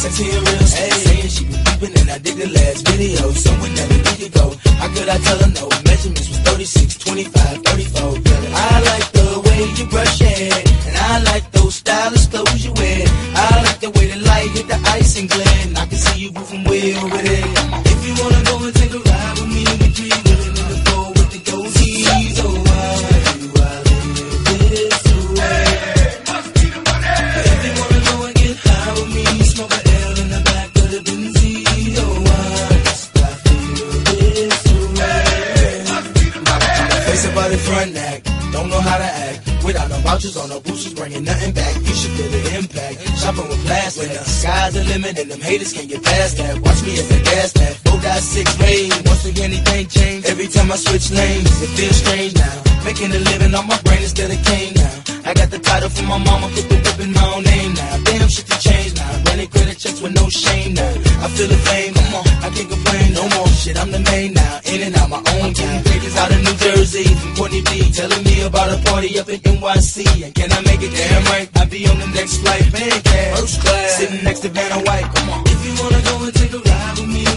sexy and real sweet. Saying she was peeping and I dig the last video. Someone never we could go. How could I tell her no? Measurements was 36, 25, 34. I like the way you brush your hair, and I like those stylish clothes you wear. I like the way the light hit the ice and. And I can see you moving way over there. Vouchers or no boosters, bringing nothing back. You should feel the impact. Shopping with plastic. When the sky's the limit and them haters can't get past that. Watch me as a gas tank. Four got six ways. Once again, anything change. Every time I switch lanes, it feels strange now. Making a living on my brain instead of cane now. I got the title from my mama, put the my own name now. Damn shit to change now. Running credit checks with no shame now. I feel the fame, come on, I can't complain no more. Shit, I'm the main now. In and out my own game. Pages out of New Jersey from Courtney B. Telling me about a party up in NYC. And can I make it damn right? I be on the next flight, man, cash. First class. Sitting next to Vanna White, come on. If you wanna go and take a ride with me,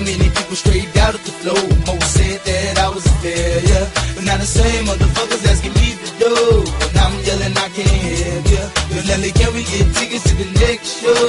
how many people straight out of the flow. Most said that I was a failure, but now the same motherfuckers asking me to do. And I'm yelling, I can't help ya. Yo, Nelly, can we get tickets to the next show?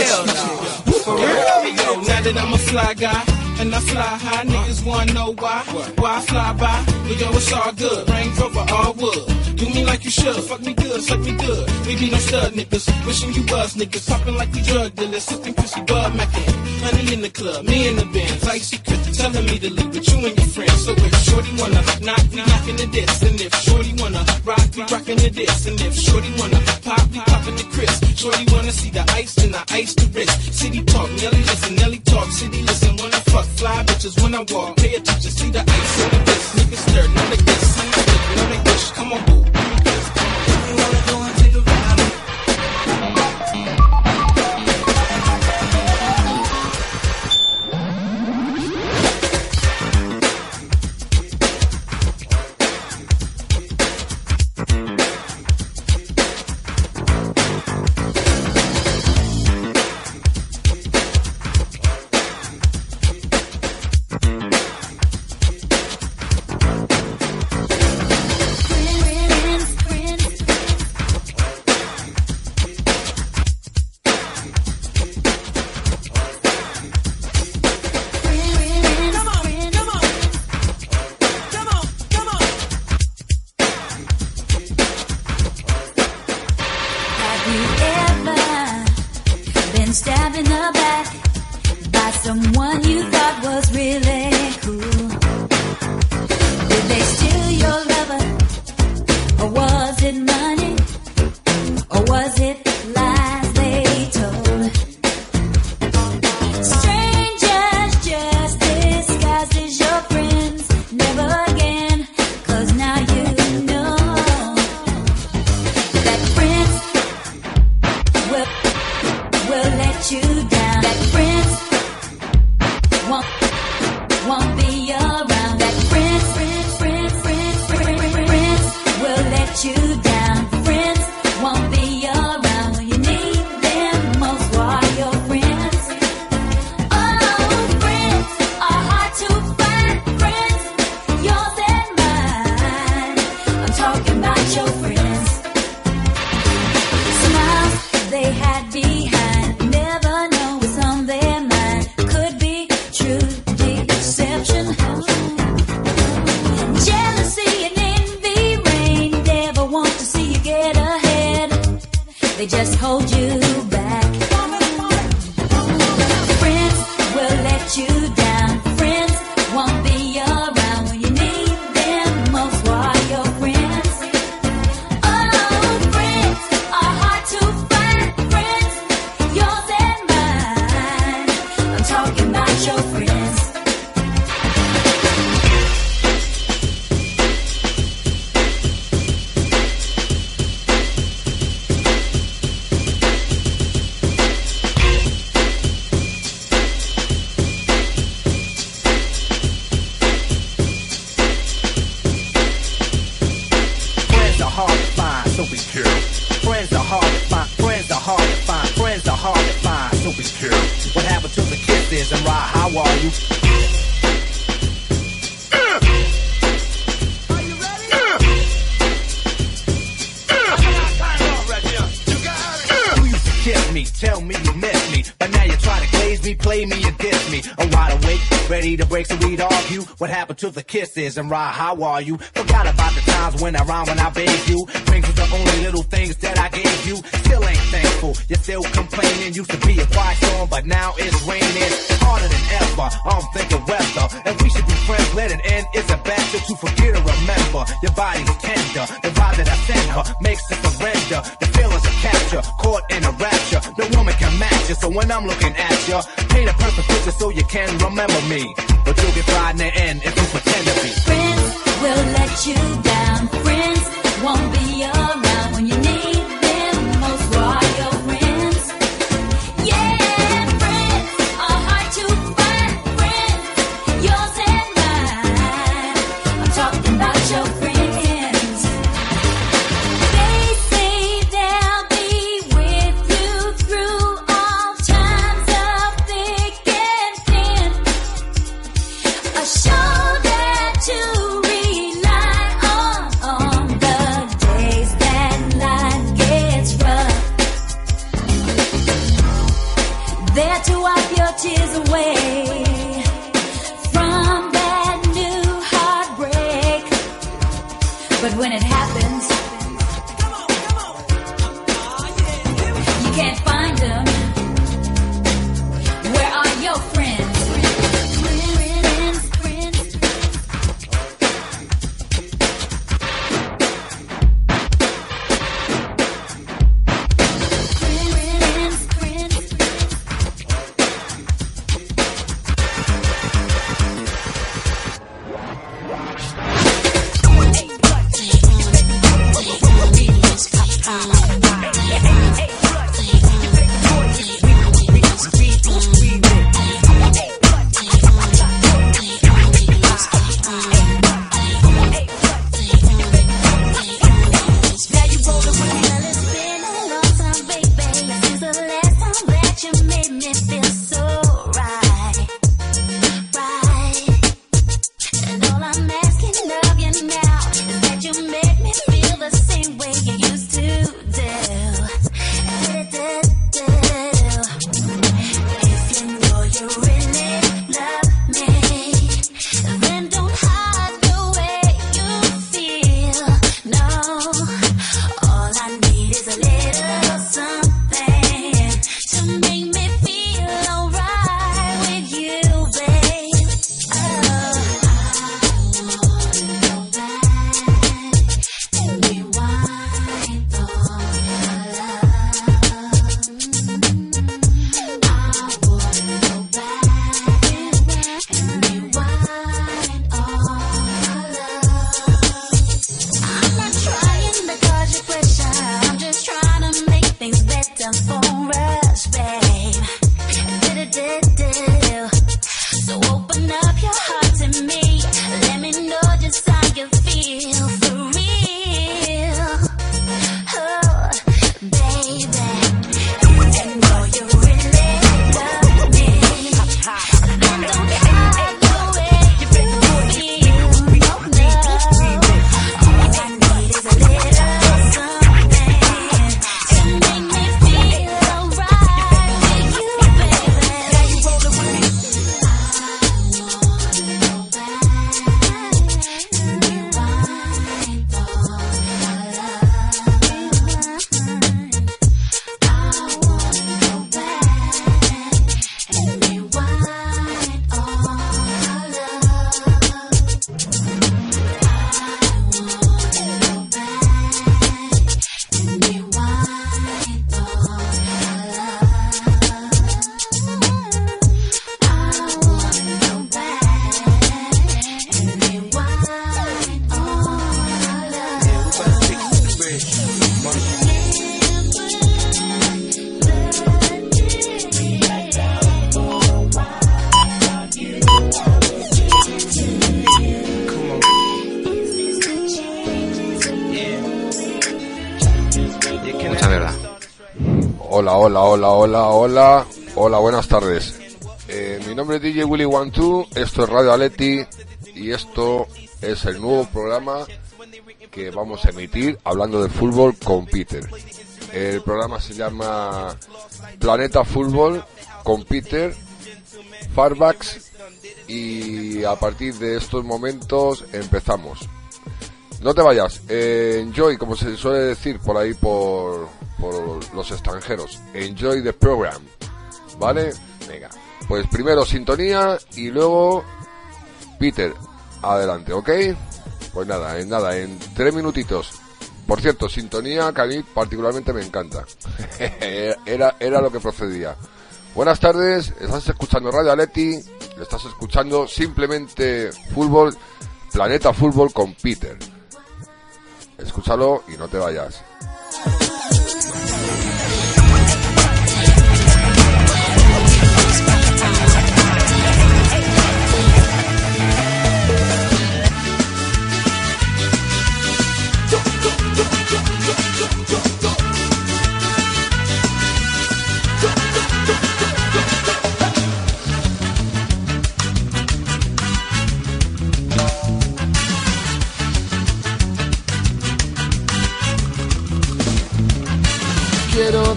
Hell no. For real? Now that I'm a fly guy. And I fly high, niggas wanna know why. Why I fly by? But yo, it's all good. Range Rover, all wood. Do me like you should. Fuck me good, suck me good. We be no stud niggas. Wishing you was niggas. Popping like we drug dealers. Sipping pussy bud mackin'. Honey in the club, me in the Benz. Icy Chris telling me to leave with you and your friends. So if Shorty wanna knock, we knockin' the diss. And if Shorty wanna rock, we rockin' the diss. And if Shorty wanna pop, we poppin' the Chris. Shorty wanna see the ice, then I ice the wrist. City talk, Nelly listen, Nelly talk. City listen I fuck fly bitches when I walk. Pay attention, see the ice on the wrist. Niggas stir, now they some stick, now they wish. Come on, boo. Try me, play me and diss me. I'm wide awake, ready to break so we'd argue. What happened to the kisses and ride? How are you? Forgot about the times when I rhyme when I bathed you. Drinks was the only little things that I gave you. Still ain't thankful, you're still complaining. Used to be a quiet storm, but now it's raining harder than ever. I'm thinking weather, and we should be friends. Let it end. It's a better to forget or remember? Your body's tender, the vibe that I send her makes it surrender. The of capture, caught in a rapture. No woman can match you, so when I'm looking at you, paint a perfect picture so you can remember me. But you'll get fried in the end if you pretend to be. Friends will let you down. Friends won't be around when you need Hola, hola, hola, hola, buenas tardes. Eh, mi nombre es DJ Willy One Two, esto es Radio Aleti y esto es el nuevo programa que vamos a emitir hablando de fútbol con Peter. El programa se llama Planeta Fútbol con Peter, Farbacks y a partir de estos momentos empezamos. No te vayas, eh, enjoy, como se suele decir por ahí por, por los extranjeros. Enjoy the program, ¿vale? Venga, pues primero sintonía y luego Peter, adelante, ¿ok? Pues nada, en nada, en tres minutitos. Por cierto, sintonía que a mí particularmente me encanta. era, era lo que procedía. Buenas tardes, estás escuchando Radio Aleti, estás escuchando simplemente fútbol, Planeta Fútbol con Peter. Escúchalo y no te vayas.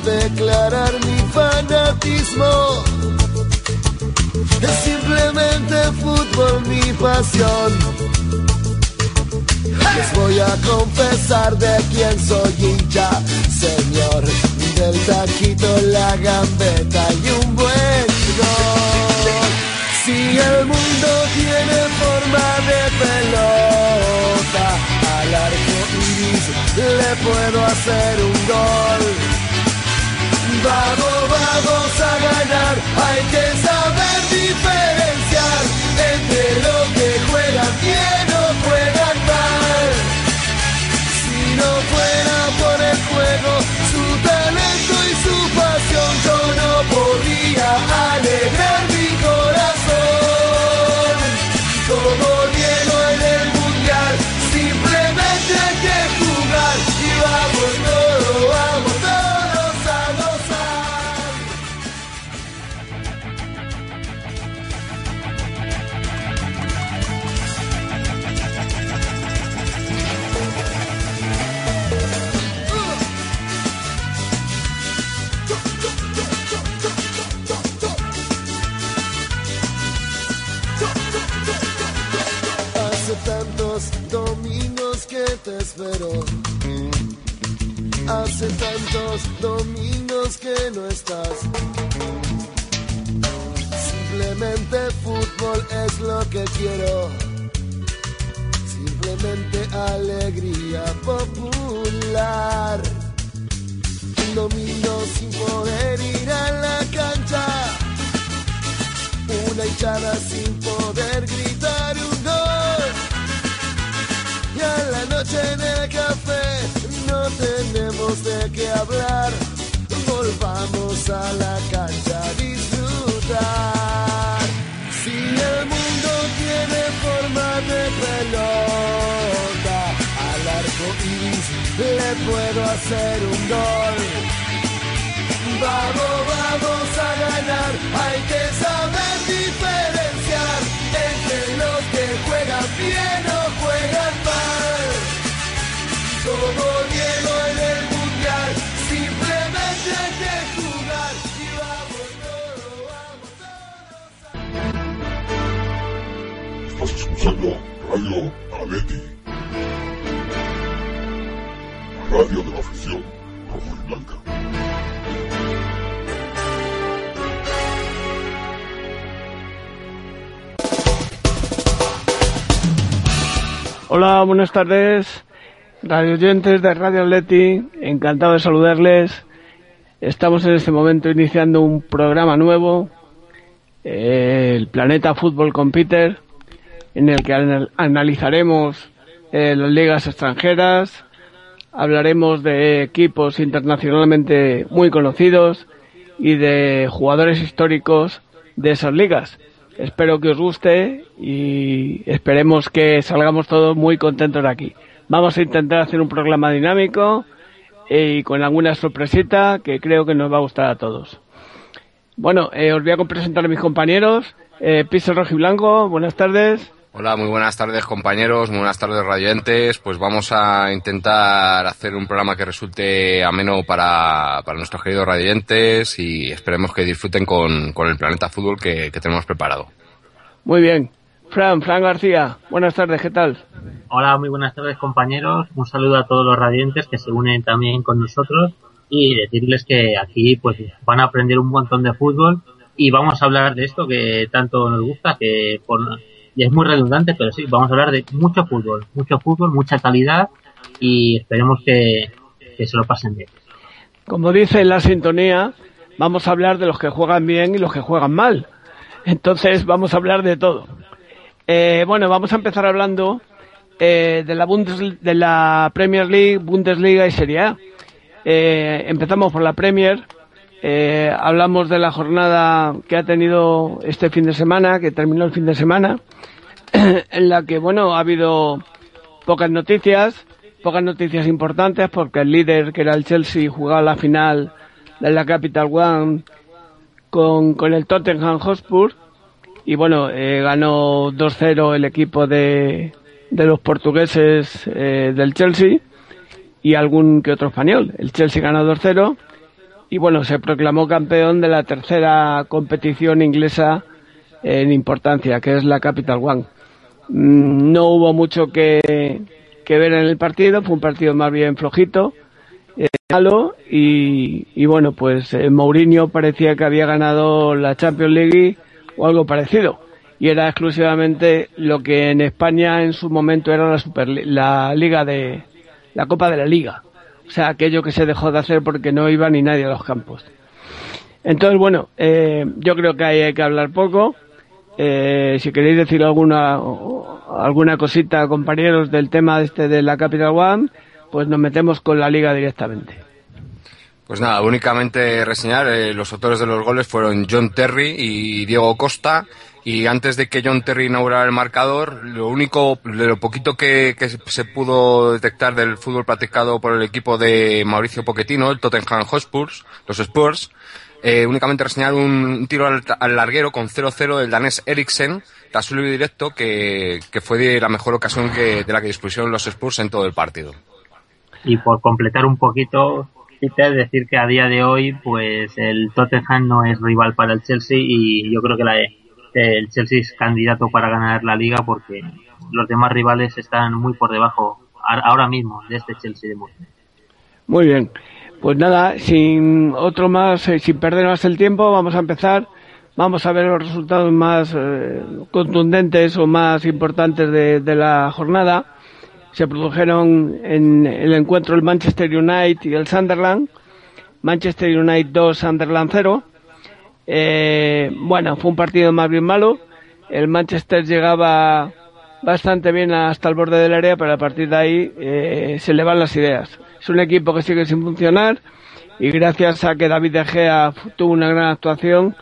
Declarar mi fanatismo. Es simplemente fútbol mi pasión. Les voy a confesar de quién soy hincha, señor. Del taquito, la gambeta y un buen gol. Si el mundo tiene forma de pelota, al arco iris le puedo hacer un gol. Vamos, vamos a ganar, hay que saber diferenciar entre lo que juegan bien Tantos domingos que no estás. Simplemente fútbol es lo que quiero. Simplemente alegría popular. Un domingo sin poder ir a la cancha. Una hinchada sin poder gritar un gol. Y a la noche en el café no tenemos de qué hablar. Volvamos a la cancha a disfrutar. Si el mundo tiene forma de pelota, al arco iris le puedo hacer un gol. Vamos, vamos a ganar, hay que saber diferenciar entre los que juegan bien Radio Aleti. Radio de la afición rojo y blanca. Hola, buenas tardes, radio oyentes de Radio Atleti, encantado de saludarles. Estamos en este momento iniciando un programa nuevo, eh, el Planeta Fútbol con Peter, en el que anal- analizaremos eh, las ligas extranjeras, hablaremos de equipos internacionalmente muy conocidos y de jugadores históricos de esas ligas. Espero que os guste y esperemos que salgamos todos muy contentos de aquí. Vamos a intentar hacer un programa dinámico eh, y con alguna sorpresita que creo que nos va a gustar a todos. Bueno, eh, os voy a presentar a mis compañeros. Eh, Piso Rojo y Blanco, buenas tardes. Hola, muy buenas tardes compañeros, muy buenas tardes radioentes. Pues vamos a intentar hacer un programa que resulte ameno para, para nuestros queridos radioentes y esperemos que disfruten con, con el Planeta Fútbol que, que tenemos preparado. Muy bien. Fran, Fran García, buenas tardes, ¿qué tal? Hola, muy buenas tardes compañeros. Un saludo a todos los radiantes que se unen también con nosotros y decirles que aquí pues van a aprender un montón de fútbol y vamos a hablar de esto que tanto nos gusta, que por, y es muy redundante, pero sí, vamos a hablar de mucho fútbol, mucho fútbol, mucha calidad y esperemos que, que se lo pasen bien. Como dice la sintonía, vamos a hablar de los que juegan bien y los que juegan mal. Entonces vamos a hablar de todo. Eh, bueno, vamos a empezar hablando eh, de la de la Premier League, Bundesliga y Serie A. Eh, empezamos por la Premier. Eh, hablamos de la jornada que ha tenido este fin de semana, que terminó el fin de semana, en la que, bueno, ha habido pocas noticias, pocas noticias importantes, porque el líder, que era el Chelsea, jugaba la final de la Capital One con, con el Tottenham Hotspur. Y bueno, eh, ganó 2-0 el equipo de, de los portugueses eh, del Chelsea y algún que otro español. El Chelsea ganó 2-0 y bueno, se proclamó campeón de la tercera competición inglesa en importancia, que es la Capital One. Mm, No hubo mucho que, que ver en el partido, fue un partido más bien flojito, eh, malo, y, y bueno, pues eh, Mourinho parecía que había ganado la Champions League o algo parecido. Y era exclusivamente lo que en España en su momento era la, Super, la Liga de, la Copa de la Liga. O sea, aquello que se dejó de hacer porque no iba ni nadie a los campos. Entonces, bueno, eh, yo creo que ahí hay que hablar poco. Eh, si queréis decir alguna alguna cosita, compañeros, del tema este de la Capital One, pues nos metemos con la liga directamente. Pues nada, únicamente reseñar, eh, los autores de los goles fueron John Terry y Diego Costa. Y antes de que John Terry inaugurara el marcador, lo único, lo poquito que, se pudo detectar del fútbol practicado por el equipo de Mauricio Pochettino, el Tottenham Hotspurs, los Spurs, eh, únicamente reseñar un tiro al, larguero con 0-0 del danés Eriksen, tras un directo que, fue la mejor ocasión que, de la que dispusieron los Spurs en todo el partido. Y por completar un poquito, Peter, decir que a día de hoy, pues el Tottenham no es rival para el Chelsea y yo creo que la, el Chelsea es candidato para ganar la liga porque los demás rivales están muy por debajo ahora mismo de este Chelsea de Mourinho. Muy bien. Pues nada, sin otro más, eh, sin perder más el tiempo, vamos a empezar. Vamos a ver los resultados más eh, contundentes o más importantes de la jornada. Se produjeron en el encuentro el Manchester United y el Sunderland. Manchester United 2, Sunderland 0. Eh, bueno, fue un partido más bien malo. El Manchester llegaba bastante bien hasta el borde del área, pero a partir de ahí eh, se le van las ideas. Es un equipo que sigue sin funcionar y gracias a que David De Gea tuvo una gran actuación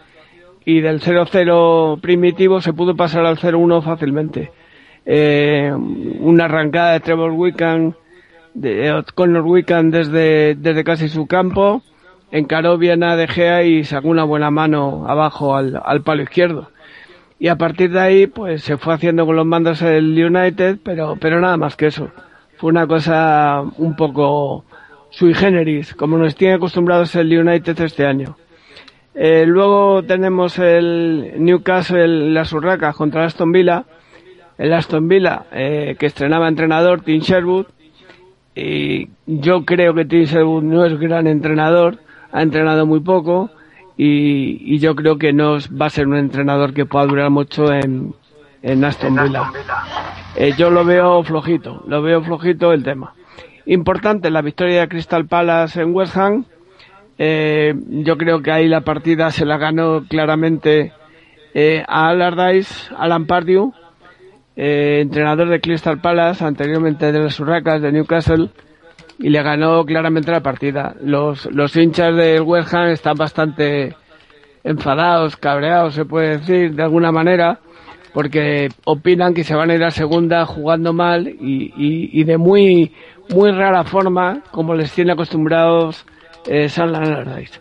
y del 0-0 primitivo se pudo pasar al 0-1 fácilmente. Eh, una arrancada de Trevor Wickham, de eh, Connor Wickham desde, desde casi su campo, encaró bien a De Gea y sacó una buena mano abajo al, al palo izquierdo. Y a partir de ahí, pues se fue haciendo con los mandos el United, pero, pero nada más que eso. Fue una cosa un poco sui generis, como nos tiene acostumbrados el United este año. Eh, luego tenemos el Newcastle, las Urracas contra Aston Villa. El Aston Villa, eh, que estrenaba entrenador, Tim Sherwood. Y yo creo que Tim Sherwood no es gran entrenador, ha entrenado muy poco. Y, yo creo que no va a ser un entrenador que pueda durar mucho en, en Aston Villa. Eh, yo lo veo flojito, lo veo flojito el tema. Importante la victoria de Crystal Palace en West Ham. Eh, yo creo que ahí la partida se la ganó claramente eh, a Allardyce, Alan Pardew, eh, entrenador de Crystal Palace, anteriormente de las Urracas de Newcastle, y le ganó claramente la partida. Los, los hinchas del West Ham están bastante enfadados, cabreados, se puede decir, de alguna manera, porque opinan que se van a ir a segunda jugando mal y, y- de muy, muy rara forma, como les tiene acostumbrados eh, San Allardyce.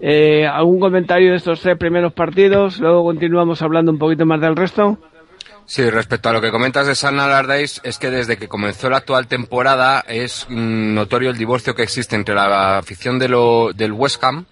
Eh, ¿Algún comentario de estos tres primeros partidos? Luego continuamos hablando un poquito más del resto. Sí, respecto a lo que comentas de San Allardyce, es que desde que comenzó la actual temporada es mm, notorio el divorcio que existe entre la afición de lo- del West Ham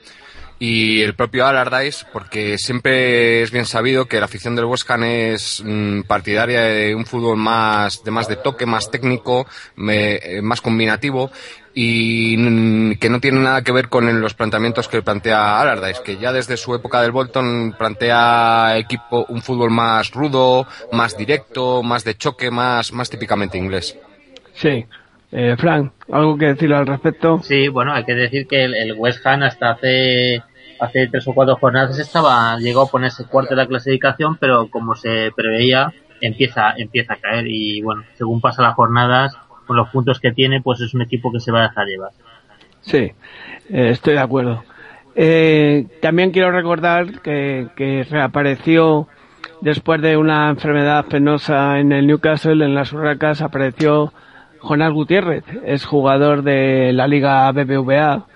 y el propio Allardyce, porque siempre es bien sabido que la afición del West es mm, partidaria de un fútbol más de más de toque, más técnico, eh, más combinativo y mm, que no tiene nada que ver con los planteamientos que plantea Allardyce, que ya desde su época del Bolton plantea equipo un fútbol más rudo, más directo, más de choque, más más típicamente inglés. Sí. Eh, Frank, ¿algo que decir al respecto? Sí, bueno, hay que decir que el, el West Ham hasta hace hace tres o cuatro jornadas estaba llegó a ponerse cuarto de la clasificación, pero como se preveía empieza empieza a caer y bueno, según pasan las jornadas con los puntos que tiene, pues es un equipo que se va a dejar llevar. Sí, eh, estoy de acuerdo. Eh, también quiero recordar que, que reapareció después de una enfermedad penosa en el Newcastle, en las Urracas, apareció Jonás Gutiérrez, es jugador de la Liga BBVA,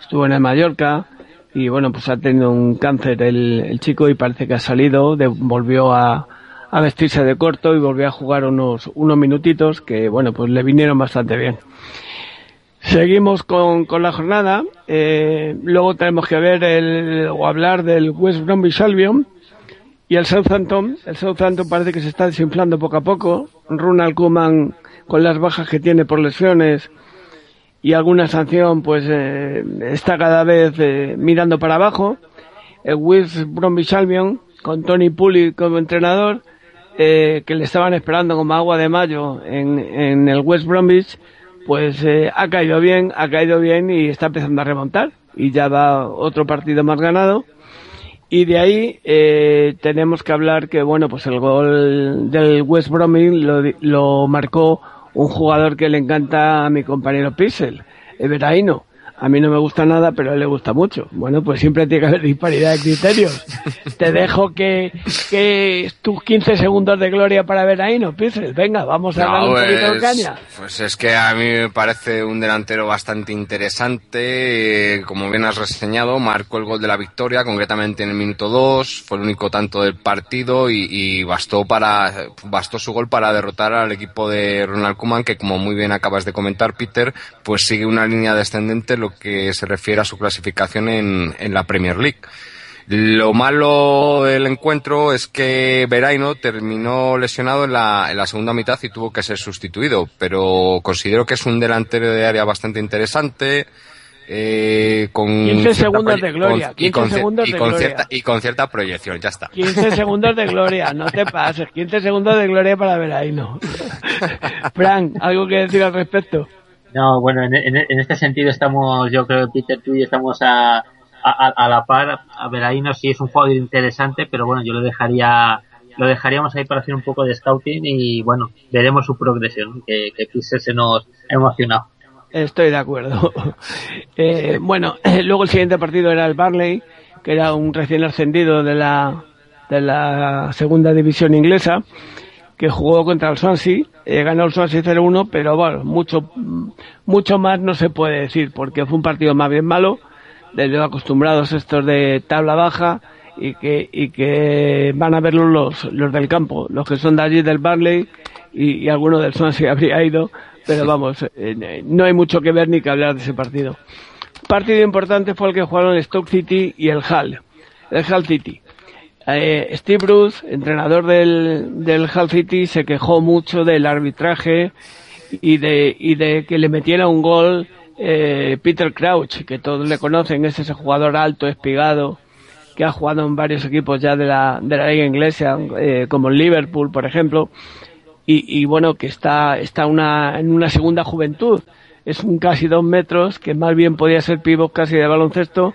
estuvo en el Mallorca y bueno, pues ha tenido un cáncer el, el chico y parece que ha salido, volvió a, a vestirse de corto y volvió a jugar unos, unos minutitos que bueno, pues le vinieron bastante bien. Seguimos con, con la jornada. Eh, luego tenemos que ver el, o hablar del West Bromwich Albion y el Southampton. El Southampton parece que se está desinflando poco a poco. Ronald Koeman, con las bajas que tiene por lesiones y alguna sanción, pues eh, está cada vez eh, mirando para abajo. El West Bromwich Albion, con Tony Pulley como entrenador, eh, que le estaban esperando como agua de mayo en, en el West Bromwich, pues eh, ha caído bien, ha caído bien y está empezando a remontar y ya va otro partido más ganado. Y de ahí eh, tenemos que hablar que, bueno, pues el gol del West Bromwich lo, lo marcó un jugador que le encanta a mi compañero Pixel, Everaino. A mí no me gusta nada, pero a él le gusta mucho. Bueno, pues siempre tiene que haber disparidad de criterios. Te dejo que, que tus 15 segundos de gloria para Everaino, Pixel. Venga, vamos a darle un poquito de caña. pues es que a mí me parece un delantero bastante interesante. como bien has reseñado, marcó el gol de la victoria, concretamente en el minuto 2. Fue el único tanto del partido y, y bastó para bastó su gol para derrotar al equipo de Ronald Koeman, que como muy bien acabas de comentar, Peter, pues sigue una línea descendente en lo que se refiere a su clasificación en, en la Premier League. Lo malo del encuentro es que Veraino terminó lesionado en la, en la segunda mitad y tuvo que ser sustituido, pero considero que es un delantero de área bastante interesante. Eh, con 15 cierta segundos de gloria, con- y 15 con, segundos y de gloria. cierta y con cierta proyección, ya está. 15 segundos de gloria, no te pases. 15 segundos de gloria para Veraino. Frank, ¿algo que decir al respecto? No, bueno, en, en- en este sentido estamos, yo creo, Peter, tú y estamos a, a, a- la par. A ver, ahí no sí es un jugador interesante, pero bueno, yo lo dejaría, lo dejaríamos ahí para hacer un poco de scouting y bueno, veremos su progresión, que, que Pixel se nos ha emocionado. Estoy de acuerdo. Eh, bueno, luego el siguiente partido era el Barley, que era un recién ascendido de la, de la segunda división inglesa, que jugó contra el Swansea, eh, ganó el Swansea 0-1, pero bueno, mucho, mucho más no se puede decir, porque fue un partido más bien malo, de lo acostumbrados estos de tabla baja, y que, y que van a verlo los, los del campo, los que son de allí del Barley, y, y alguno del Swansea habría ido, pero vamos, eh, no hay mucho que ver ni que hablar de ese partido. Partido importante fue el que jugaron el Stoke City y el Hull, el Hull City. Eh, Steve Bruce, entrenador del, del Hull City, se quejó mucho del arbitraje y de, y de que le metiera un gol eh, Peter Crouch, que todos le conocen, es ese jugador alto, espigado, que ha jugado en varios equipos ya de la, de la liga inglesa, eh, como el Liverpool, por ejemplo, y, y bueno, que está, está una, en una segunda juventud. Es un casi dos metros, que más bien podía ser pívot casi de baloncesto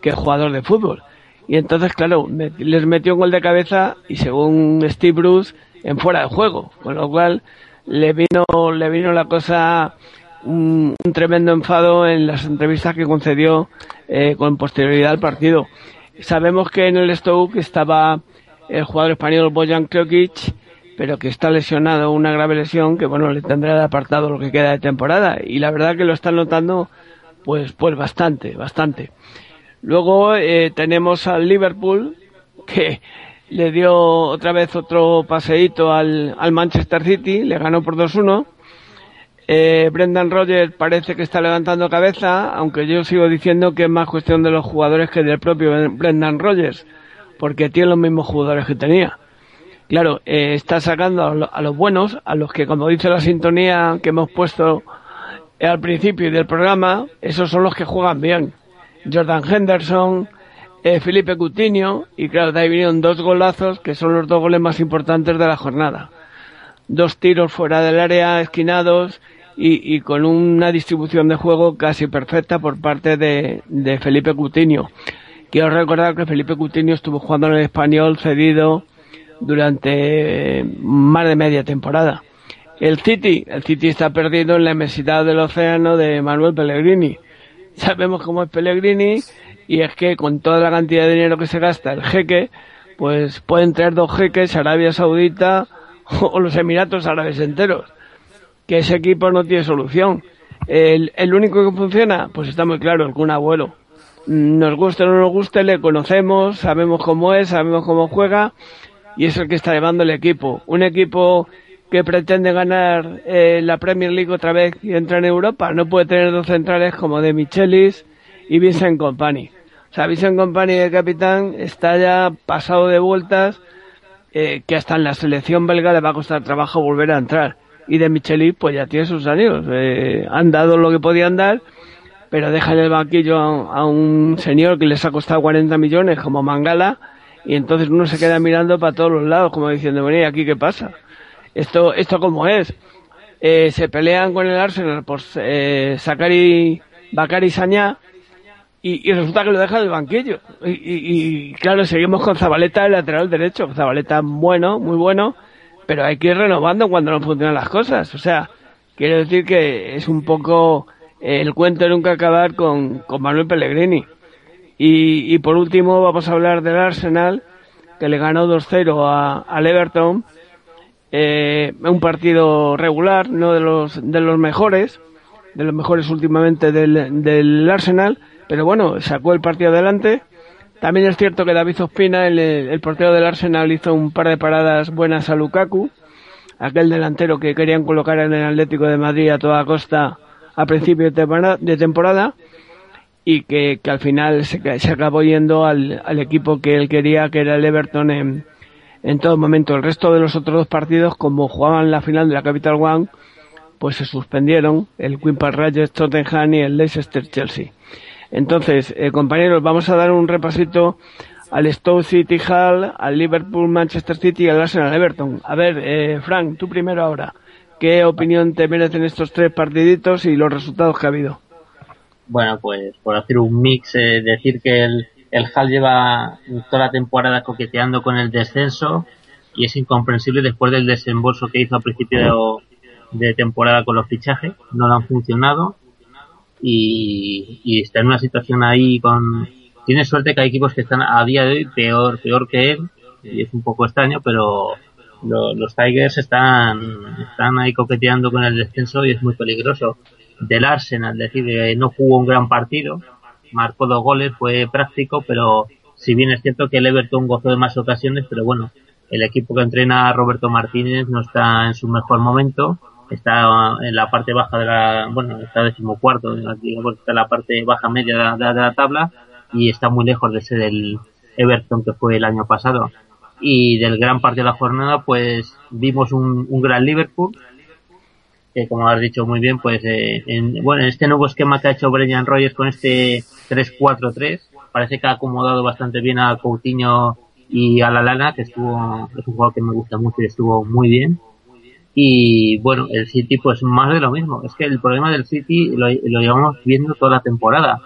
que jugador de fútbol. Y entonces, claro, les metió un gol de cabeza y según Steve Bruce, en fuera de juego. Con lo cual, le vino, le vino la cosa un, un tremendo enfado en las entrevistas que concedió eh, con posterioridad al partido. Sabemos que en el Stoke estaba el jugador español Bojan Krokic, pero que está lesionado, una grave lesión que bueno le tendrá de apartado lo que queda de temporada y la verdad que lo están notando pues pues bastante, bastante. Luego eh, tenemos al Liverpool que le dio otra vez otro paseíto al, al Manchester City, le ganó por 2-1. Eh, Brendan Rodgers parece que está levantando cabeza, aunque yo sigo diciendo que es más cuestión de los jugadores que del propio Brendan Rodgers, porque tiene los mismos jugadores que tenía. Claro, eh, está sacando a, lo- a los buenos, a los que, como dice la sintonía que hemos puesto al principio del programa, esos son los que juegan bien. Jordan Henderson, eh, Felipe Coutinho, y claro, de ahí vinieron dos golazos que son los dos goles más importantes de la jornada. Dos tiros fuera del área, esquinados, y, con una distribución de juego casi perfecta por parte de, de Felipe Coutinho. Quiero recordar que Felipe Coutinho estuvo jugando en el español cedido durante eh, más de media temporada. El City, el City está perdido en la inmensidad del océano de Manuel Pellegrini. Sabemos cómo es Pellegrini y es que con toda la cantidad de dinero que se gasta el jeque, pues pueden traer dos jeques, Arabia Saudita o los Emiratos Árabes enteros. Que ese equipo no tiene solución. El, el único que funciona, pues está muy claro, el Kun Abuelo. Nos guste o no nos guste, le conocemos, sabemos cómo es, sabemos cómo juega y es el que está llevando el equipo. Un equipo que pretende ganar eh, la Premier League otra vez y entrar en Europa no puede tener dos centrales como de Michelis y Vincent Company. O sea, Vincent Company, el capitán, está ya pasado de vueltas eh, que hasta en la selección belga le va a costar trabajo volver a entrar. Y de Michelis, pues ya tiene sus años. Eh, han dado lo que podían dar, pero dejan el banquillo a, a un señor que les ha costado 40 millones como Mangala y entonces uno se queda mirando para todos los lados como diciendo, bueno, ¿y aquí qué pasa? Esto, esto como es. Eh, se pelean con el Arsenal por eh, Sakari, Bakari Sañá y, y resulta que lo dejan en el banquillo. Y, y- y, claro, seguimos con Zabaleta, el lateral derecho. Zabaleta bueno, muy bueno, pero hay que ir renovando cuando no funcionan las cosas. O sea, quiero decir que es un poco eh, el cuento nunca acabar con, con Manuel Pellegrini. Y, y por último vamos a hablar del Arsenal, que le ganó 2-0 a- al Everton. Eh, un partido regular, no de los, de los mejores, de los mejores últimamente del, del Arsenal, pero bueno, sacó el partido adelante. También es cierto que David Ospina, el, el portero del Arsenal, hizo un par de paradas buenas a Lukaku, aquel delantero que querían colocar en el Atlético de Madrid a toda costa a principio de temporada, y que, que al final se, se acabó yendo al, al equipo que él quería, que era el Everton en, en todo momento. El resto de los otros dos partidos, como jugaban la final de la Capital One, pues se suspendieron el Queen Park Rangers Tottenham y el Leicester Chelsea. Entonces, eh, compañeros, vamos a dar un repasito al Stoke City Hall, al Liverpool Manchester City y al Arsenal Everton. A ver, eh, Frank, tú primero ahora. ¿Qué opinión te merecen estos tres partiditos y los resultados que ha habido? Bueno, pues por hacer un mix, eh, decir que el, el Hal lleva toda la temporada coqueteando con el descenso y es incomprensible después del desembolso que hizo a principio de, temporada con los fichajes. No le han funcionado y, y está en una situación ahí con... Tiene suerte que hay equipos que están a día de hoy peor, peor que él y es un poco extraño, pero lo- los Tigers están, están ahí coqueteando con el descenso y es muy peligroso. Del Arsenal, es decir, no jugó un gran partido, marcó dos goles, fue práctico, pero si bien es cierto que el Everton gozó de más ocasiones, pero bueno, el equipo que entrena Roberto Martínez no está en su mejor momento, está en la parte baja de la, bueno, está decimocuarto, está en la parte baja media de la, de la tabla y está muy lejos de ser el Everton que fue el año pasado. Y del gran parte de la jornada, pues vimos un, un gran Liverpool, que como has dicho muy bien, pues eh, en, bueno, en este nuevo esquema que ha hecho Brendan Rogers con este 3-4-3, parece que ha acomodado bastante bien a Coutinho y a la Lana, que estuvo, es un jugador que me gusta mucho y estuvo muy bien. Y bueno, el City pues más de lo mismo. Es que el problema del City lo, llevamos viendo toda la temporada.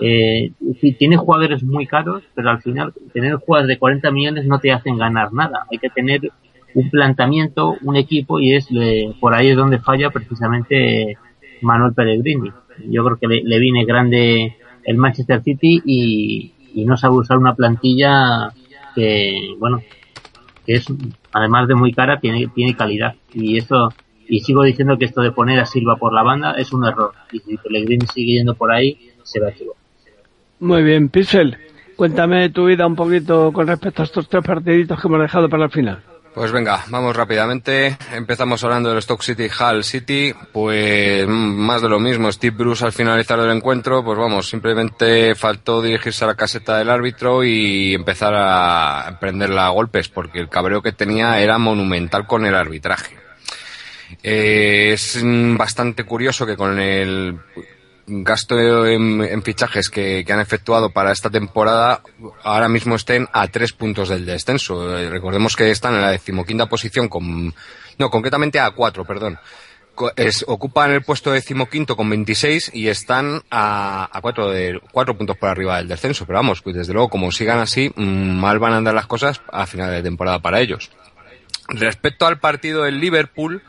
Eh, tiene jugadores muy caros, pero al final tener jugadores de 40 millones no te hacen ganar nada. Hay que tener un planteamiento, un equipo y es eh, por ahí es donde falla precisamente Manuel Pellegrini. Yo creo que le, le viene grande el Manchester City y, y no sabe usar una plantilla que, bueno, que es, además de muy cara, tiene, tiene calidad. Y esto, y sigo diciendo que esto de poner a Silva por la banda es un error. Y si Pellegrini sigue yendo por ahí, se va a equivocar. Muy bien, Pixel. Cuéntame tu vida un poquito con respecto a estos tres partiditos que hemos dejado para el final. Pues venga, vamos rápidamente. Empezamos hablando del Stock City Hull City. Pues más de lo mismo. Steve Bruce al finalizar el encuentro, pues vamos, simplemente faltó dirigirse a la caseta del árbitro y empezar a emprenderla a golpes, porque el cabreo que tenía era monumental con el arbitraje. Eh, es bastante curioso que con el gasto en, fichajes que, han efectuado para esta temporada ahora mismo estén a tres puntos del descenso. Eh, recordemos que están en la decimoquinta posición con, no, concretamente a cuatro, perdón. Es- ocupan el puesto decimoquinto con 26 y están a, a cuatro, de, cuatro puntos por arriba del descenso. Pero vamos, pues desde luego, como sigan así, mm, mal van a andar las cosas a final de temporada para ellos. Respecto al partido del Liverpool,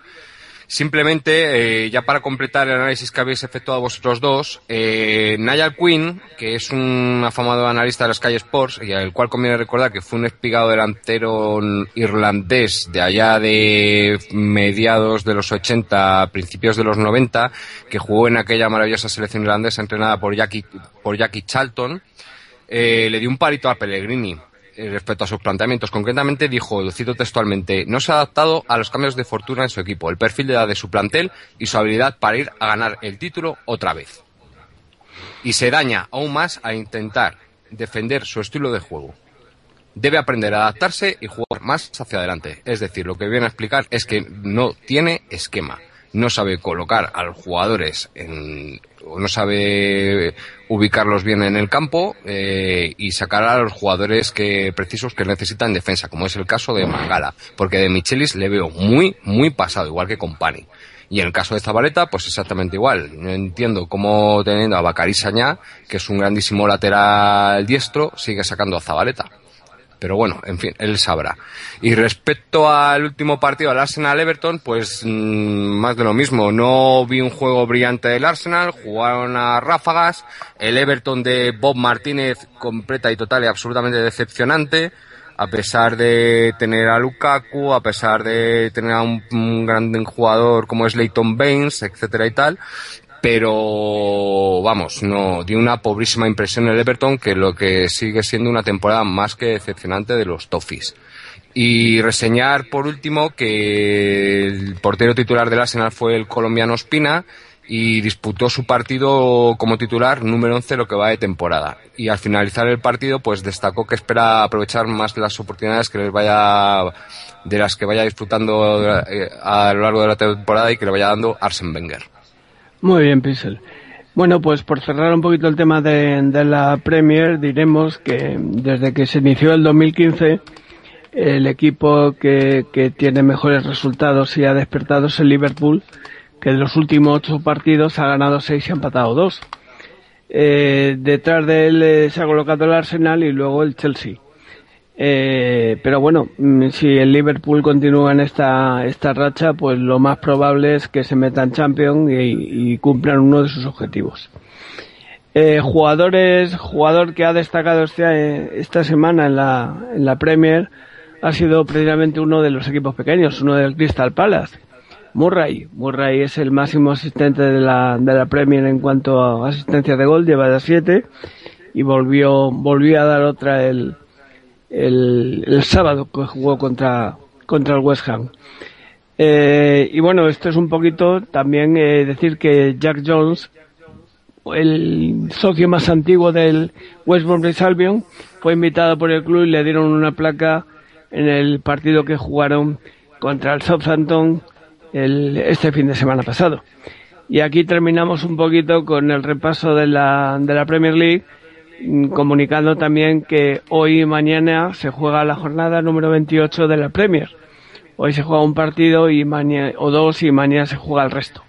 Simplemente, eh, ya para completar el análisis que habéis efectuado vosotros dos, eh, Niall Quinn, que es un afamado analista de los Sky Sports, y al cual conviene recordar que fue un espigado delantero irlandés de allá de mediados de los 80, principios de los 90, que jugó en aquella maravillosa selección irlandesa entrenada por Jackie, por Jackie Charlton, eh, le dio un palito a Pellegrini respecto a sus planteamientos. Concretamente dijo, lo cito textualmente, no se ha adaptado a los cambios de fortuna en su equipo, el perfil de edad de su plantel y su habilidad para ir a ganar el título otra vez. Y se daña aún más a intentar defender su estilo de juego. Debe aprender a adaptarse y jugar más hacia adelante. Es decir, lo que viene a explicar es que no tiene esquema. No sabe colocar a los jugadores en, no sabe ubicarlos bien en el campo eh, y sacar a los jugadores que precisos que necesitan defensa, como es el caso de Mangala, porque de Michelis le veo muy, muy pasado, igual que con Pani. Y en el caso de Zabaleta, pues exactamente igual. No entiendo cómo teniendo a Bacari Sañá, que es un grandísimo lateral diestro, sigue sacando a Zabaleta. Pero bueno, en fin, él sabrá. Y respecto al último partido, al Arsenal-Everton, pues mm, más de lo mismo. No vi un juego brillante del Arsenal, jugaron a ráfagas. El Everton de Bob Martínez, completa y total y absolutamente decepcionante. A pesar de tener a Lukaku, a pesar de tener a un, un gran jugador como es Leighton Baines, etcétera y tal, pero vamos, no dio una pobrísima impresión el Everton que lo que sigue siendo una temporada más que decepcionante de los Toffees. Y reseñar por último que el portero titular del Arsenal fue el colombiano Espina y disputó su partido como titular número 11 lo que va de temporada. Y al finalizar el partido pues destacó que espera aprovechar más las oportunidades que les vaya de las que vaya disfrutando eh, a lo largo de la temporada y que le vaya dando Arsen Wenger. Muy bien, Pixel. Bueno, pues por cerrar un poquito el tema de, la Premier, diremos que desde que se inició el 2015, el equipo que, que tiene mejores resultados y ha despertado es el Liverpool, que de los últimos ocho partidos ha ganado seis y ha empatado dos. Eh, detrás de él eh, se ha colocado el Arsenal y luego el Chelsea. Eh, pero bueno, mm, si el Liverpool continúa en esta, esta racha, pues lo más probable es que se metan Champions y, y cumplan uno de sus objetivos. Eh, jugadores, jugador que ha destacado este, esta semana en la, en la Premier ha sido precisamente uno de los equipos pequeños, uno del Crystal Palace. Murray. Murray es el máximo asistente de la, de la Premier en cuanto a asistencia de gol, lleva de 7 y volvió, volvió a dar otra el, el, sábado que jugó contra, contra el West Ham. Eh, y bueno, esto es un poquito también eh, decir que Jack Jones, el socio más antiguo del West Bromwich Albion, fue invitado por el club y le dieron una placa en el partido que jugaron contra el Southampton el, este fin de semana pasado. Y aquí terminamos un poquito con el repaso de la, de la Premier League, comunicando también que hoy y mañana se juega la jornada número 28 de la Premier. Hoy se juega un partido y mañana, o dos y mañana se juega el resto.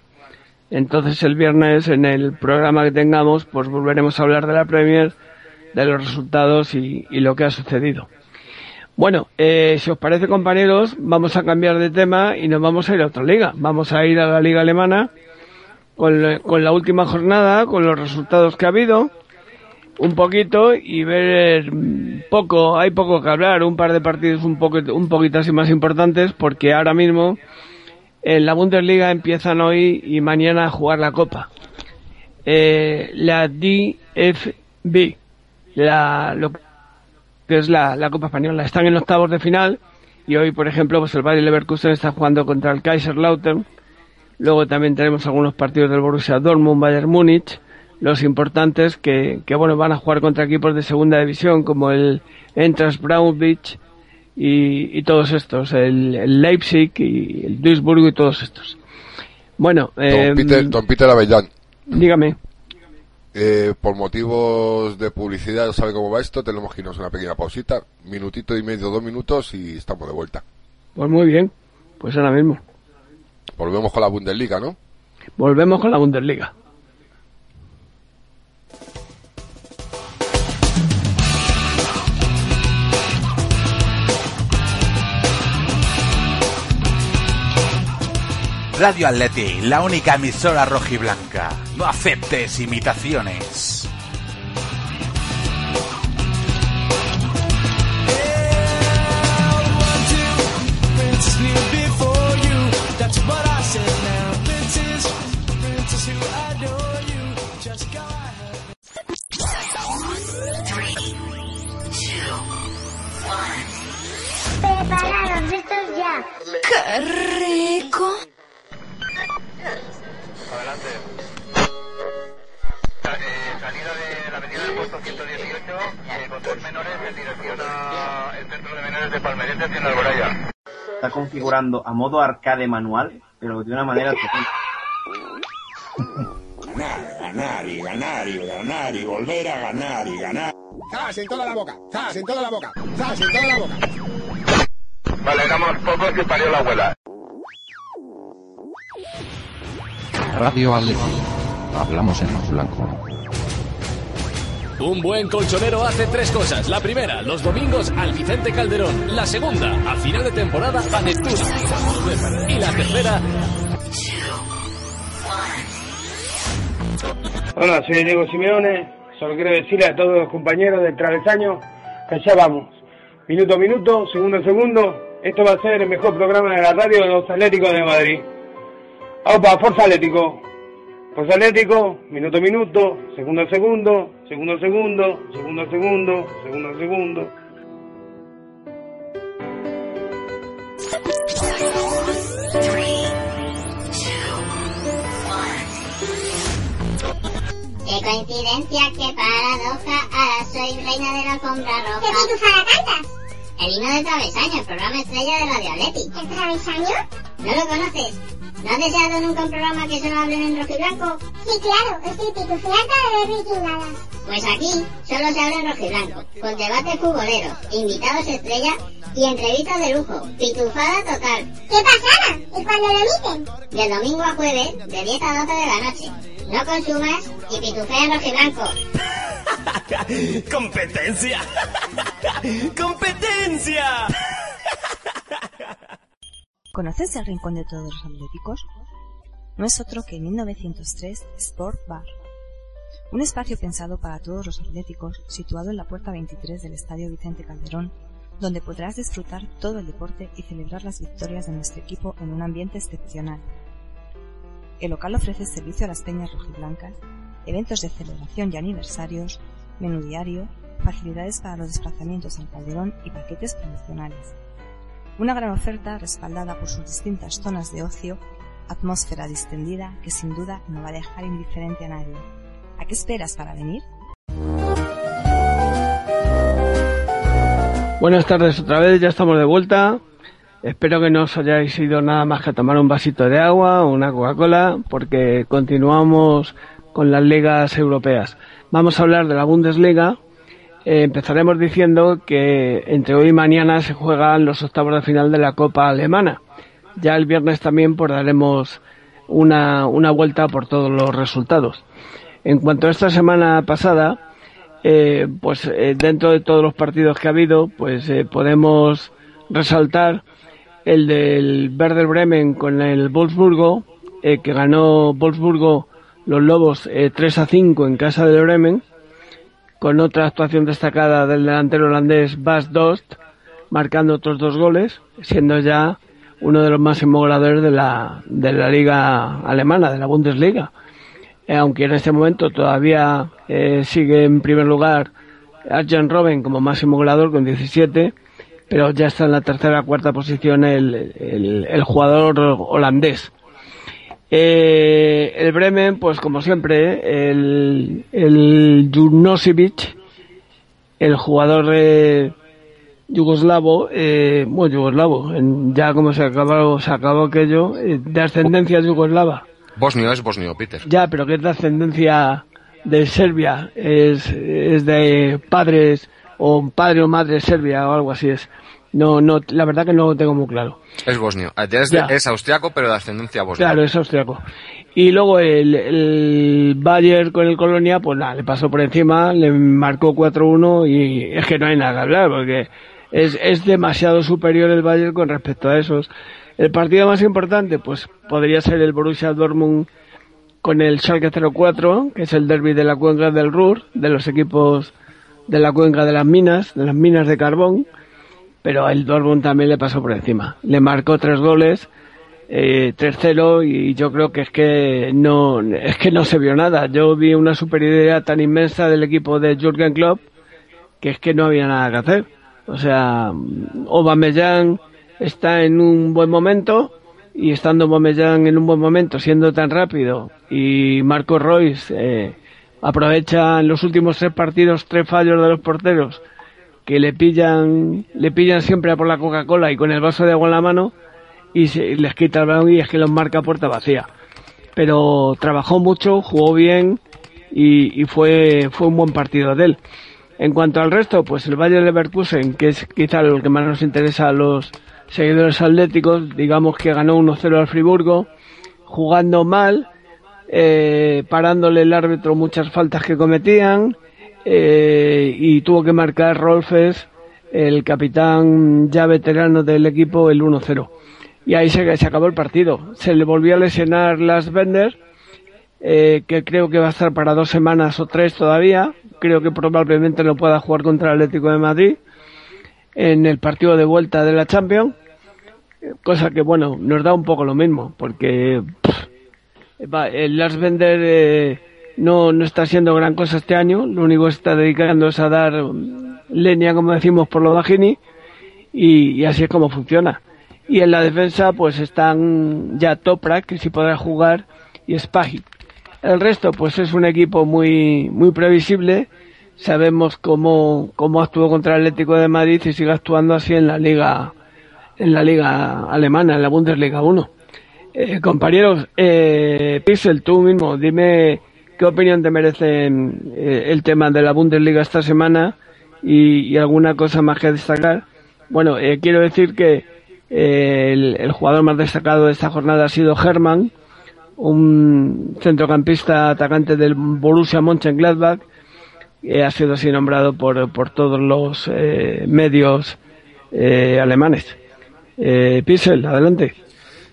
Entonces el viernes en el programa que tengamos pues volveremos a hablar de la Premier, de los resultados y, y lo que ha sucedido. Bueno, eh, si os parece compañeros, vamos a cambiar de tema y nos vamos a ir a otra liga. Vamos a ir a la liga alemana con, con la última jornada, con los resultados que ha habido. Un poquito y ver mm, poco, hay poco que hablar, un par de partidos un poco, un poquito así más importantes porque ahora mismo en la Bundesliga empiezan hoy y mañana a jugar la Copa. Eh, la DFB, la, que es la, la Copa Española, están en octavos de final y hoy, por ejemplo, pues el Bayer Leverkusen está jugando contra el Kaiserslautern. Luego también tenemos algunos partidos del Borussia Dortmund, Bayern Múnich, los importantes que, que bueno van a jugar contra equipos de segunda división como el Entras Braunwich y, y todos estos, el, el Leipzig y el Duisburgo y todos estos. Bueno, eh, Don Peter, don Peter Avellán, dígame. eh, por motivos de publicidad, sabe cómo va esto, tenemos que irnos una pequeña pausita, minutito y medio, dos minutos y estamos de vuelta. Pues muy bien, pues ahora mismo. Volvemos con la Bundesliga, ¿no? Volvemos con la Bundesliga. Radio Atleti, la única emisora rojiblanca. No aceptes imitaciones. Está configurando a modo arcade manual, pero de una manera total. Ganar, ganar y ganar y ganar y volver a ganar y ganar. ¡Zas en toda la boca! ¡Zas en toda la boca! ¡Zas en toda la boca! Vale, éramos pocos y parió la abuela. Radio Atleti. Hablamos en rojo blanco. Un buen colchonero hace tres cosas. La primera, los domingos al Vicente Calderón. La segunda, a final de temporada a Neptuno. Y la tercera, Hola, soy Diego Simeone. Solo quiero decirle a todos los compañeros del travesaño que ya vamos. Minuto a minuto, segundo a segundo. Esto va a ser el mejor programa de la radio de los Atléticos de Madrid. ¡Opa, Forza Atlético! Forza Atlético, minuto a minuto, segundo a segundo, segundo a segundo, segundo a segundo, segundo a segundo. Qué coincidencia, qué paradoja. Ahora soy reina de la alfombra roja. ¿Qué pitufada cantas? El himno de Travesaño, el programa estrella de Radio Atleti. ¿El Travesaño? ¿No lo conoces? ¿No has deseado nunca un programa que solo hablen en rojo y blanco? Sí, claro, estoy pitufeata de ver. Pues aquí solo se habla en rojo y blanco, con debate futbolero, invitados estrella y entrevistas de lujo. Pitufada total. ¡Qué pasada! ¿Y cuándo lo emiten? De domingo a jueves, de 10 a 12 de la noche. No consumas y pitufea en rojo y blanco. ¡Competencia! ¡Competencia! ¿Conoces el Rincón de Todos los Atléticos? No es otro que 1903 Sport Bar. Un espacio pensado para todos los atléticos, situado en la puerta 23 del Estadio Vicente Calderón, donde podrás disfrutar todo el deporte y celebrar las victorias de nuestro equipo en un ambiente excepcional. El local ofrece servicio a las peñas rojiblancas, eventos de celebración y aniversarios, menú diario, facilidades para los desplazamientos al Calderón y paquetes promocionales. Una gran oferta respaldada por sus distintas zonas de ocio, atmósfera distendida que sin duda no va a dejar indiferente a nadie. ¿A qué esperas para venir? Buenas tardes otra vez, ya estamos de vuelta. Espero que no os hayáis ido nada más que a tomar un vasito de agua o una Coca-Cola, porque continuamos con las ligas europeas. Vamos a hablar de la Bundesliga. Empezaremos diciendo que entre hoy y mañana se juegan los octavos de final de la Copa Alemana. Ya el viernes también pues daremos una, una vuelta por todos los resultados. En cuanto a esta semana pasada, eh, pues eh, dentro de todos los partidos que ha habido, pues eh, podemos resaltar el del Werder Bremen con el Wolfsburgo, que ganó Wolfsburgo los Lobos eh, 3 a 5 en casa del Bremen. Con otra actuación destacada del delantero holandés Bas Dost, marcando otros dos goles, siendo ya uno de los máximos goleadores de la, de la liga alemana, de la Bundesliga. Eh, aunque en este momento todavía eh, sigue en primer lugar Arjen Robben como máximo goleador con 17, pero ya está en la tercera o cuarta posición el, el- el jugador holandés. Eh, el Bremen, pues como siempre, el, el Jurnosevic, el jugador eh, yugoslavo, eh, bueno, yugoslavo, en- ya como se acabó, se acabó aquello, eh, de ascendencia yugoslava. Bosnio es bosnio, Peter. Ya, pero que es de ascendencia de Serbia, es, es de padres o padre o madre serbia o algo así es. No, no, la verdad que no lo tengo muy claro. Es bosnio. Es, Ya. es austriaco, pero de ascendencia bosnia. Claro, es austriaco. Y luego el, el Bayern con el Colonia, pues nada, le pasó por encima, le marcó 4-1 y es que no hay nada que hablar porque es, es demasiado superior el Bayern con respecto a esos. El partido más importante, pues podría ser el Borussia Dortmund con el Schalke 04, que es el derby de la cuenca del Ruhr, de los equipos de la cuenca de las minas, de las minas de carbón, pero el Dortmund también le pasó por encima. Le marcó tres goles, eh, 3-0 y yo creo que es que no es que no se vio nada. Yo vi una superioridad tan inmensa del equipo de Jürgen Klopp que es que no había nada que hacer. O sea, Aubameyang está en un buen momento y estando Aubameyang en un buen momento, siendo tan rápido y Marco Royce eh, aprovecha en los últimos tres partidos tres fallos de los porteros que le pillan le pillan siempre a por la Coca-Cola y con el vaso de agua en la mano y se- les quita el balón y es que los marca puerta vacía. Pero trabajó mucho, jugó bien y, y fue, fue un buen partido de él. En cuanto al resto, pues el Bayern Leverkusen, que es quizá lo que más nos interesa a los seguidores atléticos, digamos que ganó 1-0 al Friburgo, jugando mal, eh, parándole el árbitro muchas faltas que cometían, eh, y tuvo que marcar Rolfes, el capitán ya veterano del equipo, el 1-0. Y ahí se, acabó el partido. Se le volvió a lesionar Las Bender, eh, que creo que va a estar para dos semanas o tres todavía. Creo que probablemente no pueda jugar contra el Atlético de Madrid en el partido de vuelta de la Champions. Cosa que, bueno, nos da un poco lo mismo, porque pff, el Lars Bender eh, no, no está haciendo gran cosa este año. Lo único que está dedicando es a dar leña, como decimos, por lo bajini. Y, así es como funciona. Y en la defensa, pues están ya Toprak, que sí podrá jugar, y Spahi. El resto, pues es un equipo muy, muy previsible. Sabemos cómo, cómo actuó contra el Atlético de Madrid y sigue actuando así en la liga, en la liga alemana, en la Bundesliga 1. Eh, compañeros, eh, Pixel, tú mismo, dime qué opinión te merece eh, el tema de la Bundesliga esta semana y, alguna cosa más que destacar. Bueno, eh, quiero decir que eh, el, jugador más destacado de esta jornada ha sido Hermann, un centrocampista atacante del Borussia Mönchengladbach, que ha sido así nombrado por, por todos los eh, medios eh, alemanes. Eh, adelante.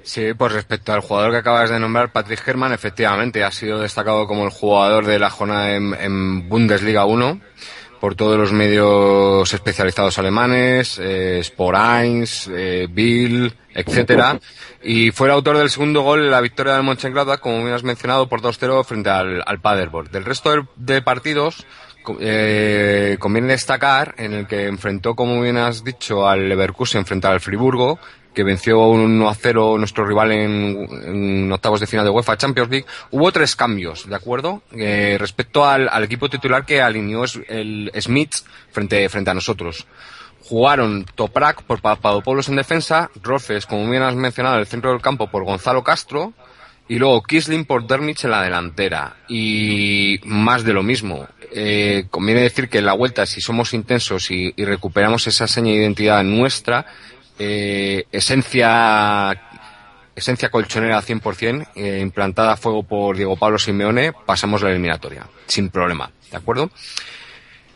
Sí, pues respecto al jugador que acabas de nombrar, Patrick Herrmann, efectivamente ha sido destacado como el jugador de la jornada en, Bundesliga 1 por todos los medios especializados alemanes, eh, Sport 1, eh, Bill, etcétera, y fue el autor del segundo gol en la victoria del Mönchengladbach, como bien has mencionado, por 2-0 frente al, al Paderborn. Del resto de, partidos, eh, conviene destacar en el que enfrentó, como bien has dicho, al Leverkusen frente al Friburgo, que venció 1 a 0 nuestro rival en, en octavos de final de UEFA Champions League, hubo tres cambios, ¿de acuerdo? Eh, respecto al, equipo titular que alineó el Smith frente, frente a nosotros. Jugaron Toprak por Papadopoulos en defensa, Rolfes, como bien has mencionado, en el centro del campo por Gonzalo Castro, y luego Kisling por Dermich en la delantera. Y más de lo mismo. Eh, conviene decir que en la vuelta, si somos intensos y, y recuperamos esa seña de identidad nuestra, eh, esencia esencia colchonera 100%, eh, implantada a fuego por Diego Pablo Simeone, pasamos la eliminatoria, sin problema, ¿de acuerdo?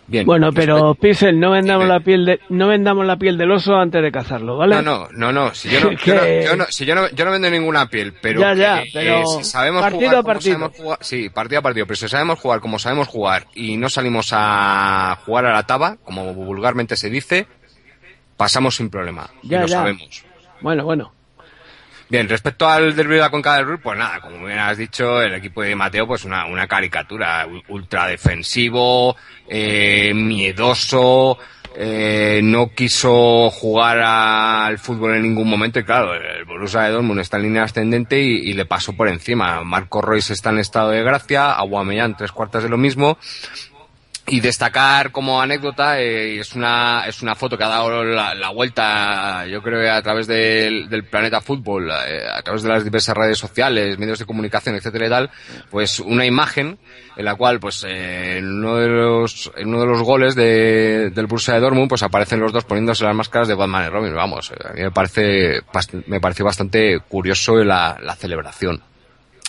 Bien. Bueno, pero Pixel, no vendamos la piel de, no vendamos la piel del oso antes de cazarlo, ¿vale? No, no, no, no. Si yo no, yo Que- no, yo no- si yo no, yo no vendo ninguna piel, pero, Ya, ya, pero eh, si sabemos partido jugar a partido. sabemos jugar- sí, partido a partido, pero si sabemos jugar como sabemos jugar y no salimos a jugar a la taba, como vulgarmente se dice, pasamos sin problema. Ya, y lo ya. sabemos. Bueno, bueno. Bien, respecto al derbi de la Cuenca del Ruhr, pues nada, como bien has dicho, el equipo de Mateo, pues una, una caricatura, ultra defensivo, eh, miedoso, eh, no quiso jugar al fútbol en ningún momento y claro, el Borussia de Dortmund está en línea ascendente y, y le pasó por encima. Marco Royce está en estado de gracia, Aguamellán tres cuartas de lo mismo, y destacar como anécdota, eh, es una es una foto que ha dado la, vuelta, yo creo, a través del, del planeta fútbol, eh, a través de las diversas redes sociales, medios de comunicación, etcétera y tal, pues una imagen en la cual, pues, eh, en uno de los en uno de los goles de, del Borussia de Dortmund, pues aparecen los dos poniéndose las máscaras de Batman y Robin. Vamos, eh, a mí me parece me pareció bastante curioso la, la celebración.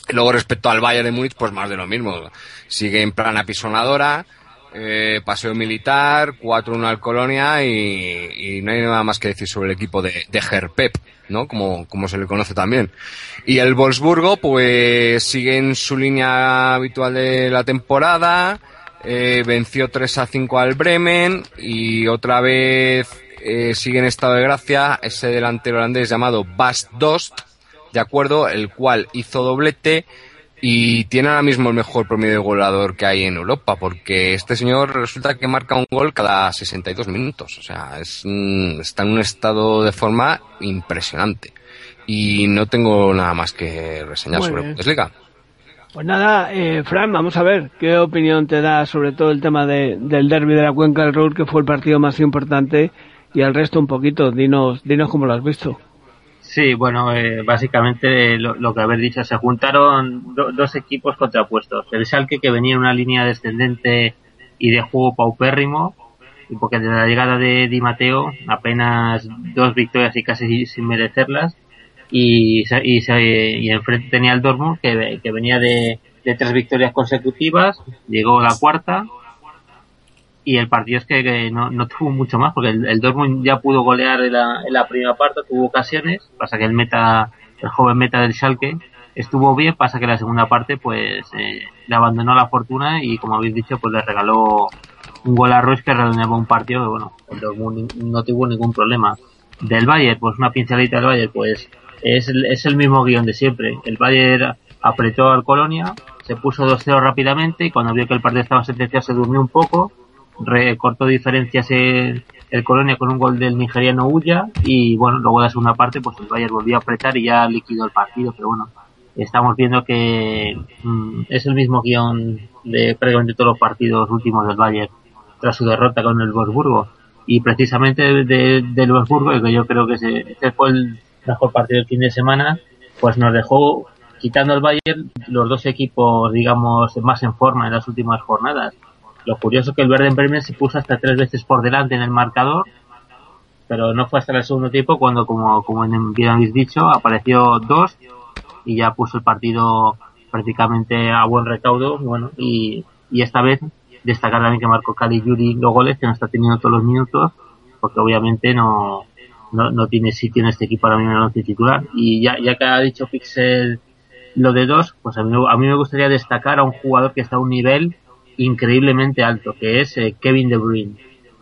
Luego respecto al Bayern de Múnich, pues más de lo mismo. Sigue en plan apisonadora, eh, paseo militar, 4-1 al Colonia y, y no hay nada más que decir sobre el equipo de, Herpep, ¿no? Como, como se le conoce también. Y el Wolfsburgo, pues sigue en su línea habitual de la temporada, eh, venció 3 a 5 al Bremen y otra vez eh, sigue en estado de gracia ese delantero holandés llamado Bas Dost, de acuerdo, el cual hizo doblete y tiene ahora mismo el mejor promedio de goleador que hay en Europa, porque este señor resulta que marca un gol cada 62 minutos, o sea, es, está en un estado de forma impresionante. Y no tengo nada más que reseñar Muy sobre bien. Bundesliga. Pues nada, eh, Fran, vamos a ver qué opinión te da sobre todo el tema de, del derby de la Cuenca del Ruhr, que fue el partido más importante, y al resto un poquito. Dinos, dinos cómo lo has visto. Sí, bueno, eh, básicamente lo, lo que habéis dicho, se juntaron do- dos equipos contrapuestos. El Schalke que venía en una línea descendente y de juego paupérrimo, y porque desde la llegada de Di Matteo apenas dos victorias y casi sin merecerlas, y, y, y enfrente tenía el Dortmund que venía de, de tres victorias consecutivas, llegó la cuarta, y el partido es que, no, no tuvo mucho más porque el, el Dortmund ya pudo golear en la, primera parte, tuvo ocasiones, pasa que el meta, el joven meta del Schalke estuvo bien, pasa que la segunda parte pues eh, le abandonó la fortuna y como habéis dicho pues le regaló un gol a Royce que redondeaba un partido que bueno, el Dortmund no tuvo ningún problema. Del Bayern, pues una pinceladita del Bayern, pues es es el mismo guion de siempre. El Bayern apretó al Colonia, se puso 2-0 rápidamente y cuando vio que el partido estaba sentenciado se durmió un poco, recortó diferencias el, el Colonia con un gol del nigeriano Ulla y bueno, luego de la segunda parte pues el Bayern volvió a apretar y ya liquidó el partido, pero bueno, estamos viendo que mm, es el mismo guion de prácticamente todos los partidos últimos del Bayern tras su derrota con el Wolfsburgo. Y precisamente de, de- del Wolfsburgo que yo creo que ese, ese fue el mejor partido del fin de semana pues nos dejó quitando al Bayern los dos equipos digamos más en forma en las últimas jornadas lo curioso es que el Werder Bremen se puso hasta tres veces por delante en el marcador pero no fue hasta el segundo tiempo cuando como, como bien habéis dicho apareció dos y ya puso el partido prácticamente a buen recaudo bueno y, y esta vez destacar también que marcó Cali Yuri los goles que no está teniendo todos los minutos porque obviamente no no, no tiene sitio en este equipo ahora mismo en el once titular. Y ya, ya que ha dicho Pixel lo de dos pues a mí, a mí me gustaría destacar a un jugador que está a un nivel increíblemente alto que es eh, Kevin De Bruyne.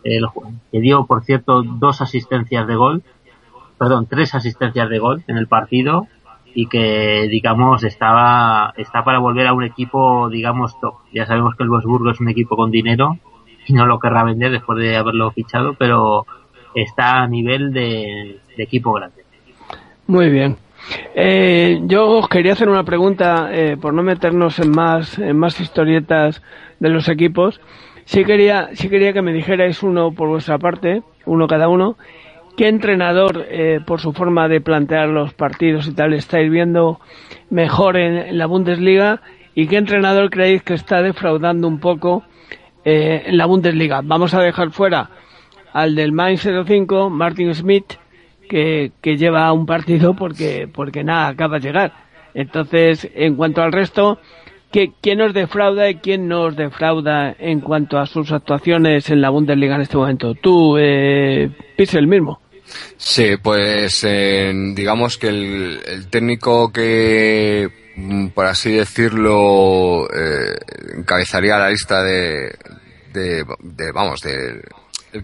El, que dio por cierto dos asistencias de gol perdón tres asistencias de gol en el partido y que digamos estaba está para volver a un equipo digamos top. Ya sabemos que el Wolfsburgo es un equipo con dinero y no lo querrá vender después de haberlo fichado pero está a nivel de equipo grande. Muy bien. Eh, yo os quería hacer una pregunta, eh, por no meternos en más, en más historietas de los equipos. Sí quería, sí quería que me dijerais uno por vuestra parte, uno cada uno. ¿Qué entrenador, eh, por su forma de plantear los partidos y tal, estáis viendo mejor en, la Bundesliga? ¿Y qué entrenador creéis que está defraudando un poco eh, en la Bundesliga? Vamos a dejar fuera al del Mainz 05, Martin Smith, que, que lleva un partido porque, porque nada, acaba de llegar. Entonces, en cuanto al resto, ¿qué- ¿quién nos defrauda y quién nos defrauda en cuanto a sus actuaciones en la Bundesliga en este momento? Tú, eh, Pixel mismo. Sí, pues eh, digamos que el, el técnico que, mm, por así decirlo, eh, encabezaría la lista de, de, de, vamos, de el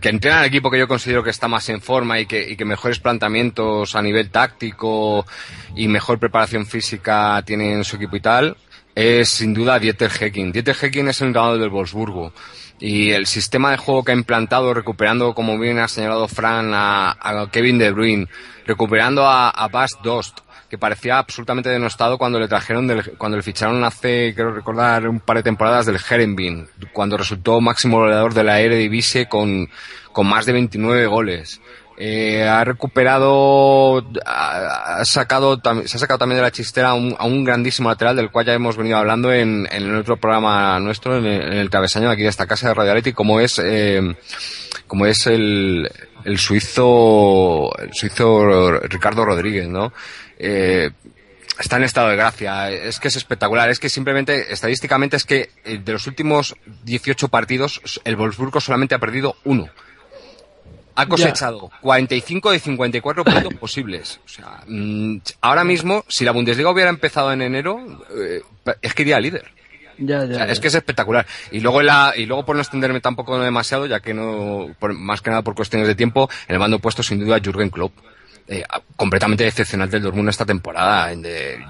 que entrena al equipo que yo considero que está más en forma y que, y que mejores planteamientos a nivel táctico y mejor preparación física tiene en su equipo y tal, es sin duda Dieter Hecking. Dieter Hecking es el entrenador del Wolfsburgo. Y el sistema de juego que ha implantado, recuperando, como bien ha señalado Fran, a, a Kevin De Bruyne, recuperando a, a Bas Dost, que parecía absolutamente denostado cuando le trajeron, del, cuando le ficharon hace, creo recordar, un par de temporadas del Herenbin, cuando resultó máximo goleador de la Eredivisie con, con más de 29 goles. Eh, ha recuperado, ha, ha sacado, se ha sacado también de la chistera a un, grandísimo lateral del cual ya hemos venido hablando en, en el otro programa nuestro, en el, en aquí de esta casa de Radio Atleti, como es, eh, como es el, el suizo, el suizo Ricardo Rodríguez, ¿no? Eh, está en estado de gracia, es que es espectacular, es que simplemente, estadísticamente, es que eh, de los últimos 18 partidos, el Wolfsburgo solamente ha perdido uno ha cosechado 45 de 54 puntos posibles. O sea, mm, ahora mismo, si la Bundesliga hubiera empezado en enero, eh, es que iría líder. Ya, O ya, sea, es que es espectacular. Y luego, la, y luego por no extenderme tampoco demasiado, ya que no, por- más que nada por cuestiones de tiempo, el mando puesto sin duda Jürgen Klopp. Eh, completamente decepcionante el Dortmund esta temporada.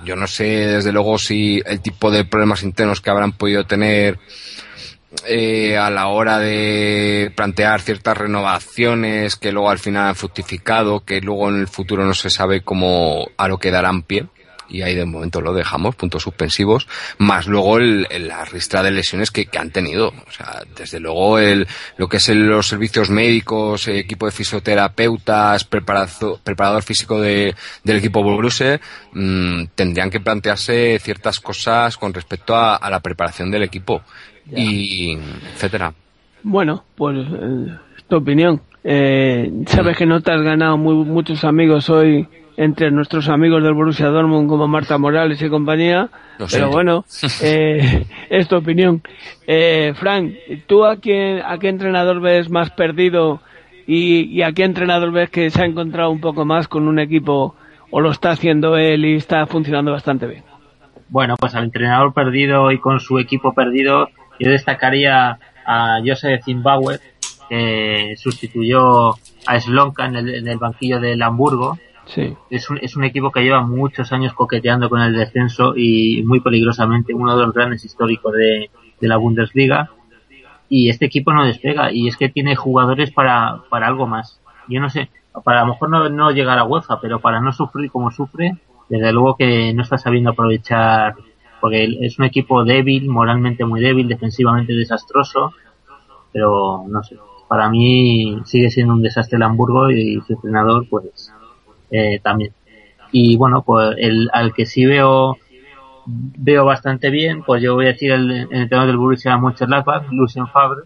Yo no sé, desde luego, si el tipo de problemas internos que habrán podido tener eh, a la hora de plantear ciertas renovaciones que luego al final han fructificado, que luego en el futuro no se sabe cómo a lo que darán pie. Y ahí de momento lo dejamos, puntos suspensivos, más luego el, el- la ristra de lesiones que, que han tenido. O sea, desde luego el, lo que es el- los servicios médicos, eh, equipo de fisioterapeutas, preparador físico de, del equipo Borussia, mm, tendrían que plantearse ciertas cosas con respecto a, a la preparación del equipo y etcétera. Bueno, pues eh, tu opinión. Eh, sabes que no te has ganado muy, muchos amigos hoy entre nuestros amigos del Borussia Dortmund como Marta Morales y compañía, Lo pero siento. bueno, eh, es tu opinión. Eh, Frank, ¿tú a quién, a qué entrenador ves más perdido y, y a qué entrenador ves que se ha encontrado un poco más con un equipo o lo está haciendo él y está funcionando bastante bien? Bueno, pues al entrenador perdido y con su equipo perdido, yo destacaría a Josef Zimbabwe, que sustituyó a Slonka en el, en el banquillo del Hamburgo. Sí. Es un, es un equipo que lleva muchos años coqueteando con el descenso y muy peligrosamente uno de los grandes históricos de, de la Bundesliga. Y este equipo no despega y es que tiene jugadores para, para algo más. Yo no sé, para a lo mejor no, no llegar a UEFA, pero para no sufrir como sufre, desde luego que no está sabiendo aprovechar, porque es un equipo débil, moralmente muy débil, defensivamente desastroso, pero no sé, para mí sigue siendo un desastre el Hamburgo y su entrenador pues eh, también. Y bueno, pues el, al que sí veo veo bastante bien, pues yo voy a decir el, el entrenador del Borussia Mönchengladbach, Lucien Favre,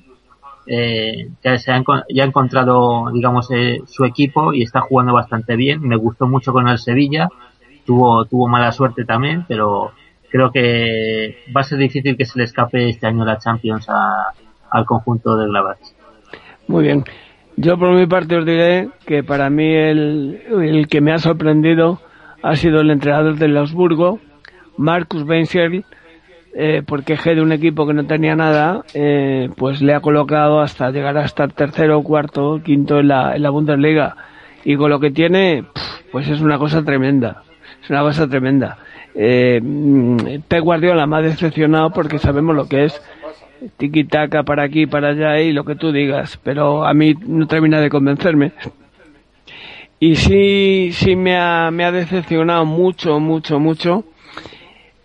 eh, que se ha, ya encontrado, digamos, eh, su equipo y está jugando bastante bien. Me gustó mucho con el Sevilla, tuvo tuvo mala suerte también, pero creo que va a ser difícil que se le escape este año la Champions a- al conjunto de Gladbach. Muy bien. Yo por mi parte os diré que para mí el, que me ha sorprendido ha sido el entrenador del Augsburgo, Marcus Weinzierl, eh, porque G de un equipo que no tenía nada, eh, pues le ha colocado hasta llegar a estar tercero, cuarto, quinto en la, en la Bundesliga. Y con lo que tiene, pues es una cosa tremenda. Es una cosa tremenda. Eh, mm, Guardiola me ha decepcionado porque sabemos lo que es tiki taka para aquí, para allá y lo que tú digas, pero a mí no termina de convencerme. Y sí, sí me ha, me ha decepcionado mucho, mucho, mucho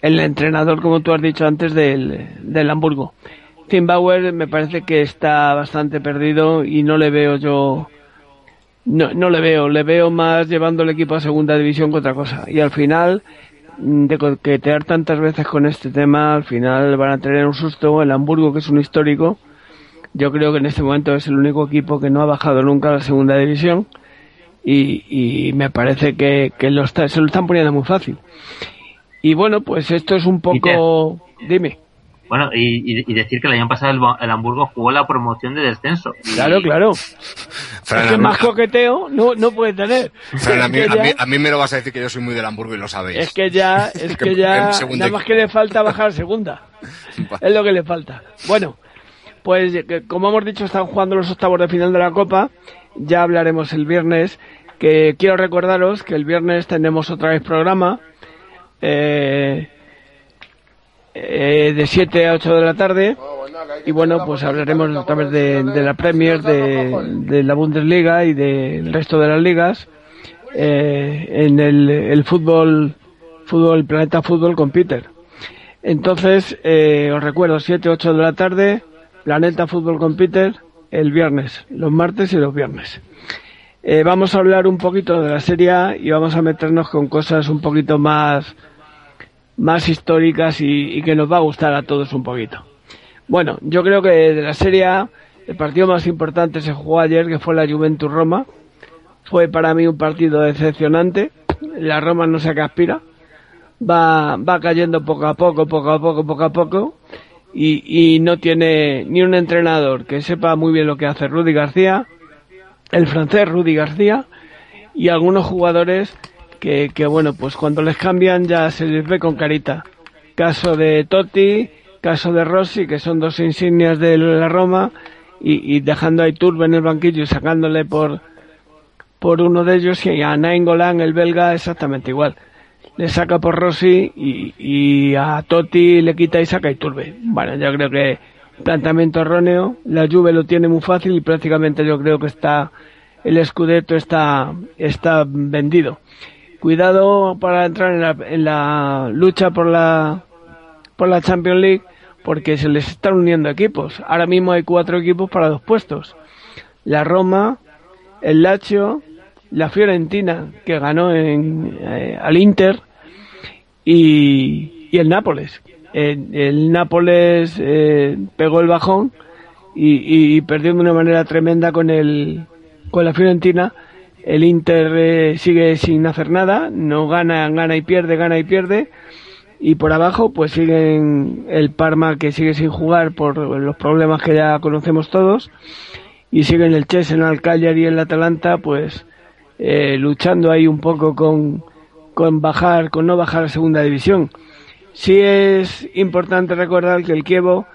el entrenador, como tú has dicho antes, del, del Hamburgo. Zimbabwe me parece que está bastante perdido y no le veo yo, no, no le veo, le veo más llevando el equipo a segunda división que otra cosa. Y al final, de coquetear tantas veces con este tema, al final van a tener un susto. El Hamburgo, que es un histórico, yo creo que en este momento es el único equipo que no ha bajado nunca a la segunda división y, y me parece que, que lo está- se lo están poniendo muy fácil. Y bueno, pues esto es un poco... Dime. Bueno, y, y- y decir que el año pasado el, Hamburgo jugó la promoción de descenso. Y- Claro, claro. Fran, es que más coqueteo no, no puede tener. Fran, a, mí, a, mí, a mí me lo vas a decir que yo soy muy del Hamburgo y lo sabéis. Es que ya, es Que- ya, nada más que le falta bajar a segunda. Es lo que le falta. Bueno, pues que- como hemos dicho, están jugando los octavos de final de la Copa. Ya hablaremos el viernes. Que quiero recordaros que el viernes tenemos otra vez programa. eh, eh, de 7 a 8 de la tarde. Y bueno, pues hablaremos otra vez de, de la Premier, de, de la Bundesliga y del resto de las ligas. eh, en el, el fútbol, fútbol, Planeta Fútbol con Peter. Entonces, eh, os recuerdo, 7, 8 de la tarde, Planeta Fútbol con Peter, el viernes, los martes y los viernes. Eh, vamos a hablar un poquito de la serie y vamos a meternos con cosas un poquito más, más históricas y, y que nos va a gustar a todos un poquito. Bueno, yo creo que de la Serie A, el partido más importante se jugó ayer, que fue la Juventus Roma. Fue para mí un partido decepcionante. La Roma no qué aspira. Va, va cayendo poco a poco, poco a poco, poco a poco. Y, y no tiene ni un entrenador que sepa muy bien lo que hace Rudy García, el francés Rudy García, y algunos jugadores que, bueno, pues cuando les cambian ya se les ve con carita. Caso de Totti, caso de Rossi, que son dos insignias de la Roma, y, y dejando a Iturbe en el banquillo y sacándole por, por uno de ellos, y a Nainggolan, el belga, exactamente igual. Le saca por Rossi y, y a Totti le quita y saca a Iturbe. Bueno, yo creo que planteamiento erróneo. La Juve lo tiene muy fácil y prácticamente yo creo que está el Scudetto está está vendido. Cuidado para entrar en la, en la lucha por la por la Champions League porque se les están uniendo equipos. Ahora mismo hay cuatro equipos para dos puestos. La Roma, el Lazio, la Fiorentina que ganó en, eh, al Inter y, el Nápoles. El, el Nápoles eh, pegó el bajón y, y perdió de una manera tremenda con el con la Fiorentina. El Inter eh, sigue sin hacer nada, no gana, gana y pierde, gana y pierde. Y por abajo, pues siguen el Parma que sigue sin jugar por los problemas que ya conocemos todos. Y siguen el Chelsea, el Cagliari y el Atalanta, pues eh, luchando ahí un poco con, con bajar, con no bajar a segunda división. Sí es importante recordar que el Kievo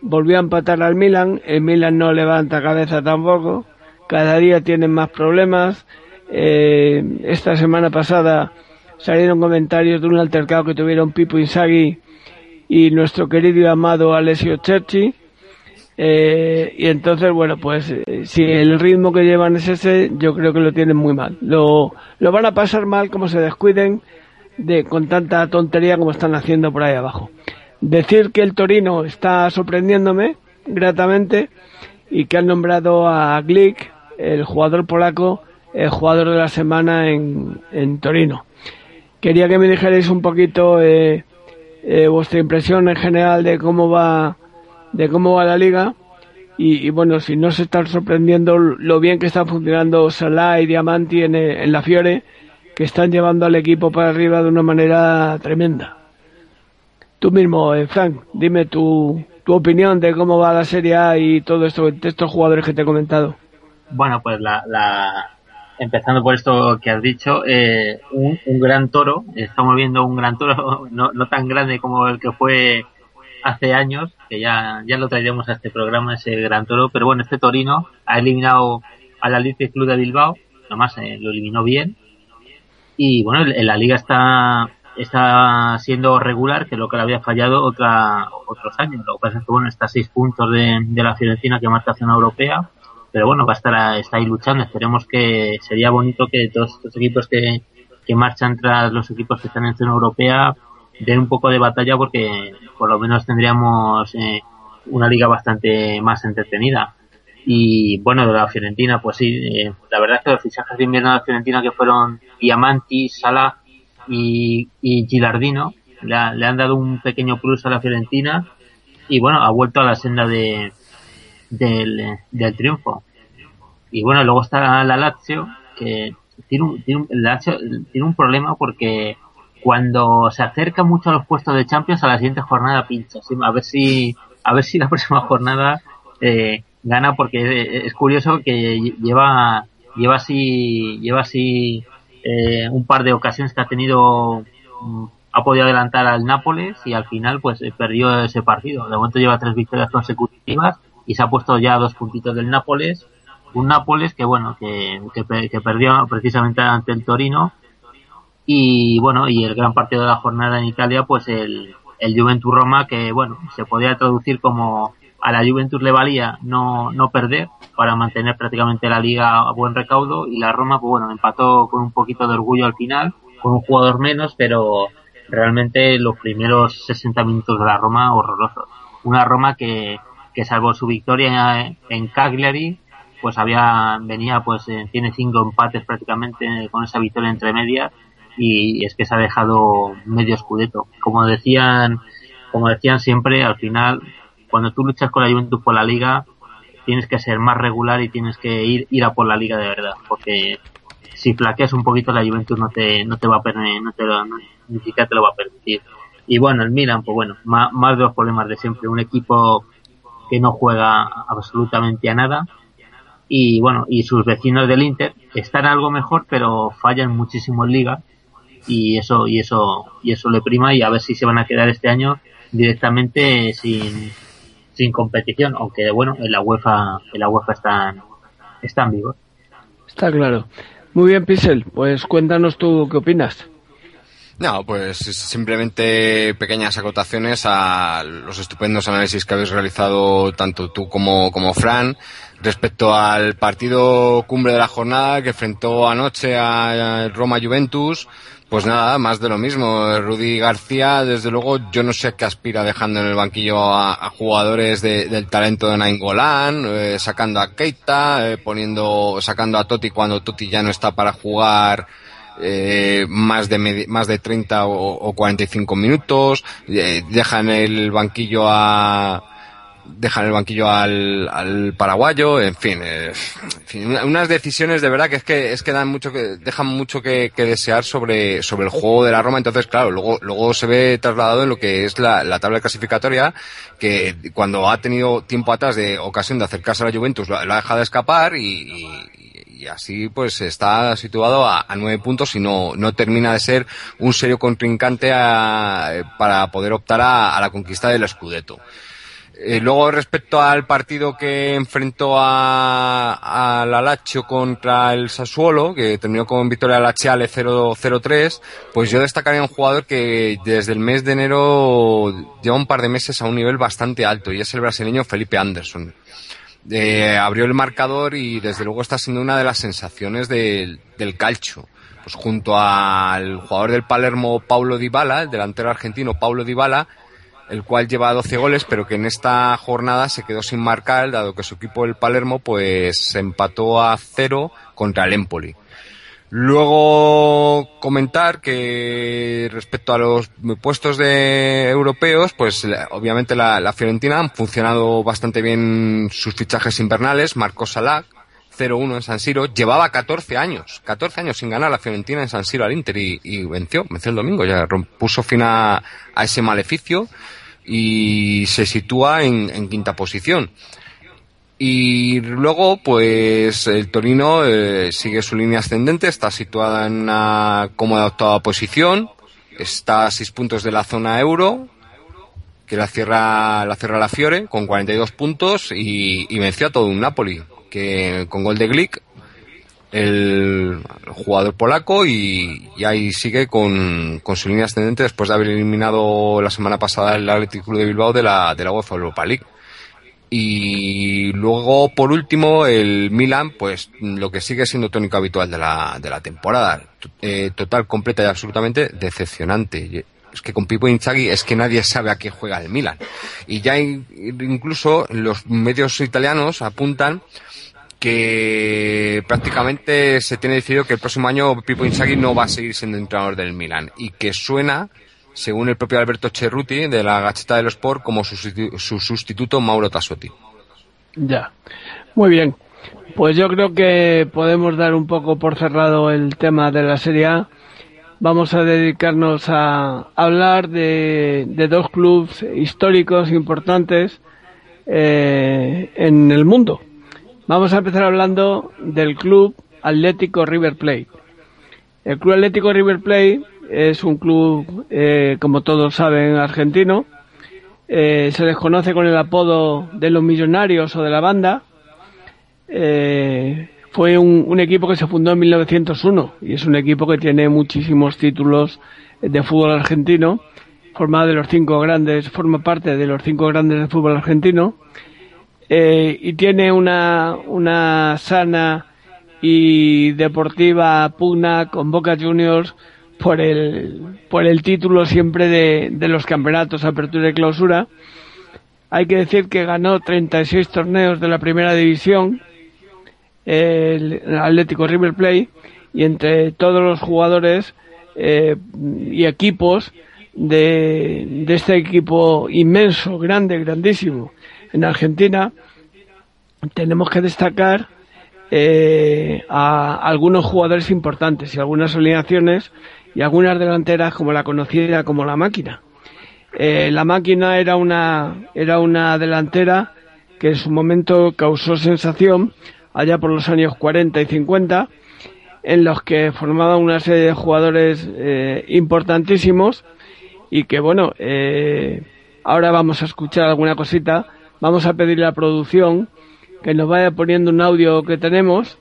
volvió a empatar al Milan, el Milan no levanta cabeza tampoco, cada día tienen más problemas. Eh, esta semana pasada salieron comentarios de un altercado que tuvieron Pipo Inzaghi y nuestro querido y amado Alessio Cerci. Eh, y entonces, bueno, pues eh, si el ritmo que llevan es ese, yo creo que lo tienen muy mal. Lo, lo van a pasar mal como se descuiden de con tanta tontería como están haciendo por ahí abajo. Decir que el Torino está sorprendiéndome gratamente y que han nombrado a Glick, el jugador polaco, el jugador de la semana en, en Torino. Quería que me dijerais un poquito eh, eh, vuestra impresión en general de cómo va de cómo va la liga y, bueno si no se están sorprendiendo lo bien que están funcionando Salah y Diamanti en, en la Fiore que están llevando al equipo para arriba de una manera tremenda. Tú mismo, eh, Frank, dime tu, tu opinión de cómo va la Serie A y todo esto, de estos jugadores que te he comentado. Bueno, pues la, la empezando por esto que has dicho, eh, un, un gran toro, estamos viendo un gran toro, no, no tan grande como el que fue hace años, que ya, ya lo traeremos a este programa, ese gran toro, pero bueno, este Torino ha eliminado al Athletic Club de Bilbao, nomás eh, lo eliminó bien, y bueno, en la liga está está siendo regular, que lo que le había fallado otra, otros años. Lo que pasa es que bueno, está seis puntos de, de la Fiorentina que marca zona europea, pero bueno, va a estar ahí luchando. Esperemos que sería bonito que todos estos equipos que, que marchan tras los equipos que están en zona europea den un poco de batalla porque por lo menos tendríamos eh, una liga bastante más entretenida. Y bueno, de la Fiorentina, pues sí, eh, la verdad es que los fichajes de invierno de la Fiorentina que fueron Diamanti, Sala y, y Gilardino le, ha- le han dado un pequeño plus a la Fiorentina y bueno, ha vuelto a la senda de, del, del triunfo. Y bueno, luego está la Lazio, que tiene un, tiene un, la Lazio tiene un problema porque cuando se acerca mucho a los puestos de Champions a la siguiente jornada pincha. A ver si, a ver si la próxima jornada eh, gana porque es curioso que lleva, lleva así, lleva así eh, un par de ocasiones que ha tenido mm, ha podido adelantar al Nápoles y al final pues eh, perdió ese partido. De momento lleva tres victorias consecutivas y se ha puesto ya dos puntitos del Nápoles. Un Nápoles que bueno, que, que, que perdió precisamente ante el Torino. Y bueno, y el gran partido de la jornada en Italia, pues el, el Juventus Roma, que bueno, se podría traducir como a la Juventus le valía no, no perder para mantener prácticamente la liga a buen recaudo y la Roma, pues bueno, empató con un poquito de orgullo al final, con un jugador menos, pero realmente los primeros 60 minutos de la Roma horrorosos. Una Roma que, que salvo su victoria en Cagliari, pues había, venía, pues eh, tiene cinco empates prácticamente con esa victoria entre medias y es que se ha dejado medio escudeto. Como decían, como decían siempre, al final, cuando tú luchas con la Juventus por la liga, tienes que ser más regular y tienes que ir, ir a por la liga de verdad, porque si flaqueas un poquito la Juventus no te, no te va a permitir, no te lo, no- ni siquiera te lo va a permitir. Y bueno, el Milan, pues bueno, más, más de los problemas de siempre, un equipo que no juega absolutamente a nada, y bueno, y sus vecinos del Inter están algo mejor, pero fallan muchísimo en liga y eso y eso y eso le prima y a ver si se van a quedar este año directamente sin, sin competición, aunque bueno, en la UEFA en la UEFA están están vivos. Está claro. Muy bien, Pixel, pues cuéntanos tú qué opinas. No, pues simplemente pequeñas acotaciones a los estupendos análisis que habéis realizado tanto tú como, como Fran respecto al partido cumbre de la jornada que enfrentó anoche a Roma Juventus. Pues nada, más de lo mismo. Rudy García, desde luego, yo no sé qué aspira dejando en el banquillo a, a jugadores de- del talento de Nainggolan, eh, sacando a Keita, eh, poniendo, sacando a Totti cuando Totti ya no está para jugar eh, más de más de 30 o, o 45 minutos, eh, dejan el banquillo a dejan el banquillo al, al paraguayo, en fin, eh, en fin, una- unas decisiones de verdad que es que es que dan mucho que dejan mucho que, que desear sobre sobre el juego de la Roma, entonces claro, luego luego se ve trasladado en lo que es la, la tabla clasificatoria que cuando ha tenido tiempo atrás de ocasión de acercarse a la Juventus lo, lo ha dejado escapar y, y- y así pues está situado a, a nueve puntos y no, no termina de ser un serio contrincante a- para poder optar a, a la conquista del Scudetto. Eh, luego respecto al partido que enfrentó a, al Alacho contra el Sassuolo, que terminó con victoria Lachiale 0-3, pues yo destacaría un jugador que desde el mes de enero lleva un par de meses a un nivel bastante alto y es el brasileño Felipe Anderson eh, abrió el marcador y desde luego está siendo una de las sensaciones del, del calcio. Pues junto al jugador del Palermo Paulo Dybala, el delantero argentino Paulo Dybala, el cual lleva 12 goles, pero que en esta jornada se quedó sin marcar, dado que su equipo el Palermo pues se empató a cero contra el Empoli. Luego comentar que respecto a los puestos de europeos, pues la- obviamente la, la Fiorentina han funcionado bastante bien sus fichajes invernales. Marcó Salah, 0-1 en San Siro. Llevaba 14 años, 14 años sin ganar la Fiorentina en San Siro al Inter y, y venció, venció el domingo. Ya puso fin a, a ese maleficio y se sitúa en, en quinta posición. Y luego, pues el Torino eh, sigue su línea ascendente, está situada en una cómoda octava posición, está a seis puntos de la zona euro, que la cierra la cierra la Fiore con 42 puntos y, venció a todo un Napoli, que con gol de Glick, el, jugador polaco y, ahí sigue con, con su línea ascendente después de haber eliminado la semana pasada el Athletic de Bilbao de la, de la UEFA Europa League. Y luego, por último, el Milan, pues lo que sigue siendo tónico habitual de la, de la temporada. Eh, total, completa y absolutamente decepcionante. Es que con Pipo Inzaghi es que nadie sabe a qué juega el Milan. Y ya in- incluso los medios italianos apuntan que prácticamente se tiene decidido que el próximo año Pipo Inzaghi no va a seguir siendo entrenador del Milan y que suena, según el propio Alberto Cerruti de la Gacheta dello Sport, como su sustituto Mauro Tassotti. Ya. Muy bien. Pues yo creo que podemos dar un poco por cerrado el tema de la Serie A vamos a dedicarnos a hablar de, de dos clubes históricos importantes eh, en el mundo. Vamos a empezar hablando del club Atlético River Plate. El Club Atlético River Plate es un club, eh, como todos saben, argentino. Eh, se les conoce con el apodo de los millonarios o de la banda. Eh, fue un, un equipo que se fundó en 1901 y es un equipo que tiene muchísimos títulos de fútbol argentino. Forma de los cinco grandes, forma parte de los cinco grandes del fútbol argentino. Y tiene una, una sana y deportiva pugna con Boca Juniors por el, por el título siempre de, de los campeonatos apertura y clausura. Hay que decir que ganó 36 torneos de la primera división, el Atlético River Plate, y entre todos los jugadores eh, y equipos de, de este equipo inmenso, grande, grandísimo en Argentina, tenemos que destacar eh, a algunos jugadores importantes y algunas alineaciones y algunas delanteras como la conocida como la máquina. Eh, la máquina era una, era una delantera que en su momento causó sensación allá por los años 40 y 50 en los que formaban una serie de jugadores eh, importantísimos y que bueno, eh, ahora vamos a escuchar alguna cosita, vamos a pedirle a la producción que nos vaya poniendo un audio que tenemos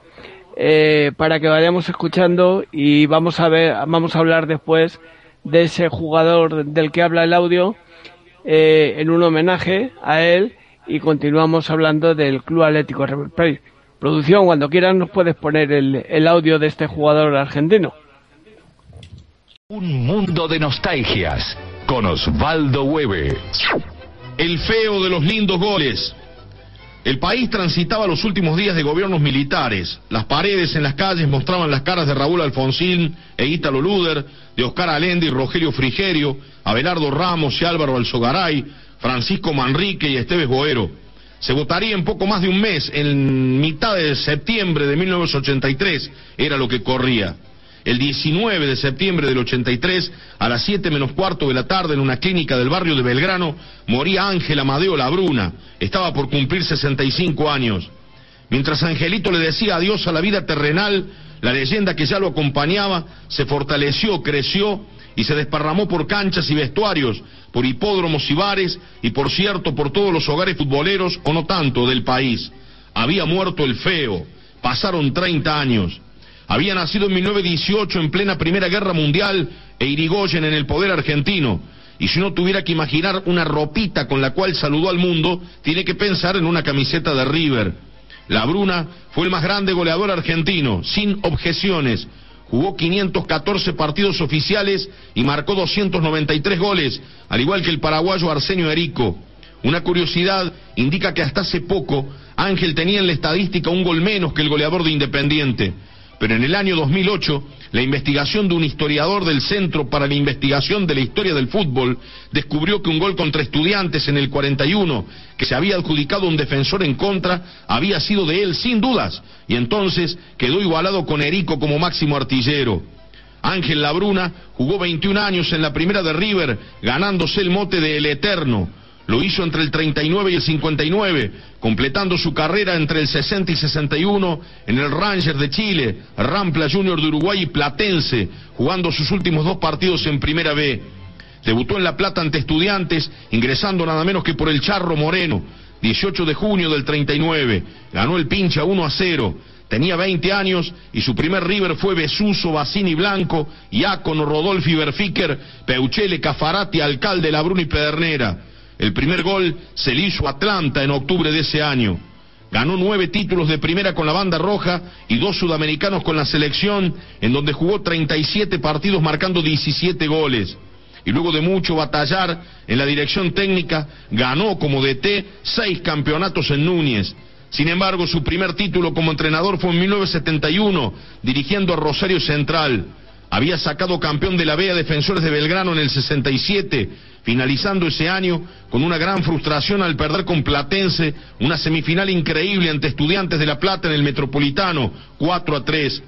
eh, para que vayamos escuchando y vamos a ver, vamos a hablar después de ese jugador del que habla el audio eh, en un homenaje a él y continuamos hablando del Club Atlético River Plate. Producción, cuando quieras nos puedes poner el, el audio de este jugador argentino. Un mundo de nostalgias con Osvaldo Hueve. El feo de los lindos goles. El país transitaba los últimos días de gobiernos militares. Las paredes en las calles mostraban las caras de Raúl Alfonsín e Ítalo Luder, de Oscar Allende y Rogelio Frigerio, Abelardo Ramos y Álvaro Alzogaray, Francisco Manrique y Esteves Boero. Se votaría en poco más de un mes, en mitad de septiembre de 1983, era lo que corría. El 19 de septiembre del 83, a las 7 menos cuarto de la tarde, en una clínica del barrio de Belgrano, moría Ángel Amadeo Labruna. Estaba por cumplir 65 años. Mientras Angelito le decía adiós a la vida terrenal, la leyenda que ya lo acompañaba se fortaleció, creció y se desparramó por canchas y vestuarios, por hipódromos y bares y por cierto por todos los hogares futboleros o no tanto del país. Había muerto el feo. Pasaron 30 años. Había nacido en 1918 en plena Primera Guerra Mundial e Irigoyen en el poder argentino. Y si uno tuviera que imaginar una ropita con la cual saludó al mundo, tiene que pensar en una camiseta de River. La Bruna fue el más grande goleador argentino, sin objeciones. Jugó 514 partidos oficiales y marcó 293 goles, al igual que el paraguayo Arsenio Erico. Una curiosidad indica que hasta hace poco Ángel tenía en la estadística un gol menos que el goleador de Independiente. Pero en el año 2008, la investigación de un historiador del Centro para la Investigación de la Historia del Fútbol descubrió que un gol contra estudiantes en el 41, que se había adjudicado un defensor en contra, había sido de él sin dudas, y entonces quedó igualado con Erico como máximo artillero. Ángel Labruna jugó 21 años en la primera de River, ganándose el mote de El Eterno. Lo hizo entre el 39 y el 59, completando su carrera entre el 60 y 61 en el Ranger de Chile, Rampla Junior de Uruguay y Platense, jugando sus últimos dos partidos en Primera B. Debutó en La Plata ante Estudiantes, ingresando nada menos que por el Charro Moreno, 18 de junio del 39. Ganó el pincha 1 a 0. Tenía 20 años y su primer River fue Besuso, Bassini Blanco, Iacono, Rodolfi Berfiker, Peuchele, Cafarati, Alcalde, Labruna y Pedernera. El primer gol se le hizo Atlanta en octubre de ese año. Ganó nueve títulos de primera con la banda roja y dos sudamericanos con la selección, en donde jugó 37 partidos marcando 17 goles. Y luego de mucho batallar en la dirección técnica, ganó como DT seis campeonatos en Núñez. Sin embargo, su primer título como entrenador fue en 1971, dirigiendo a Rosario Central. Había sacado campeón de la B Defensores de Belgrano en el 67, finalizando ese año con una gran frustración al perder con Platense una semifinal increíble ante Estudiantes de La Plata en el Metropolitano, 4 a 3.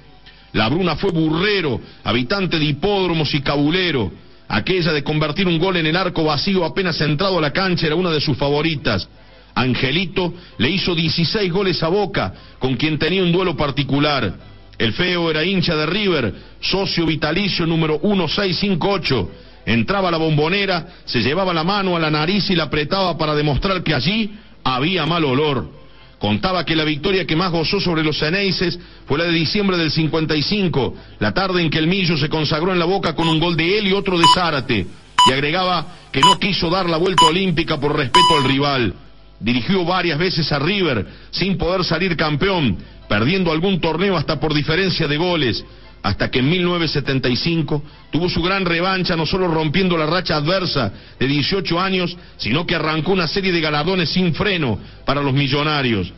La Bruna fue burrero, habitante de hipódromos y cabulero. Aquella de convertir un gol en el arco vacío apenas entrado a la cancha era una de sus favoritas. Angelito le hizo 16 goles a Boca, con quien tenía un duelo particular. El feo era hincha de River, socio vitalicio número 1658. Entraba la bombonera, se llevaba la mano a la nariz y la apretaba para demostrar que allí había mal olor. Contaba que la victoria que más gozó sobre los Ceneices fue la de diciembre del 55, la tarde en que el Millo se consagró en la boca con un gol de él y otro de Zárate, y agregaba que no quiso dar la vuelta olímpica por respeto al rival. Dirigió varias veces a River sin poder salir campeón, perdiendo algún torneo hasta por diferencia de goles, hasta que en 1975 tuvo su gran revancha no solo rompiendo la racha adversa de 18 años, sino que arrancó una serie de galardones sin freno para los millonarios.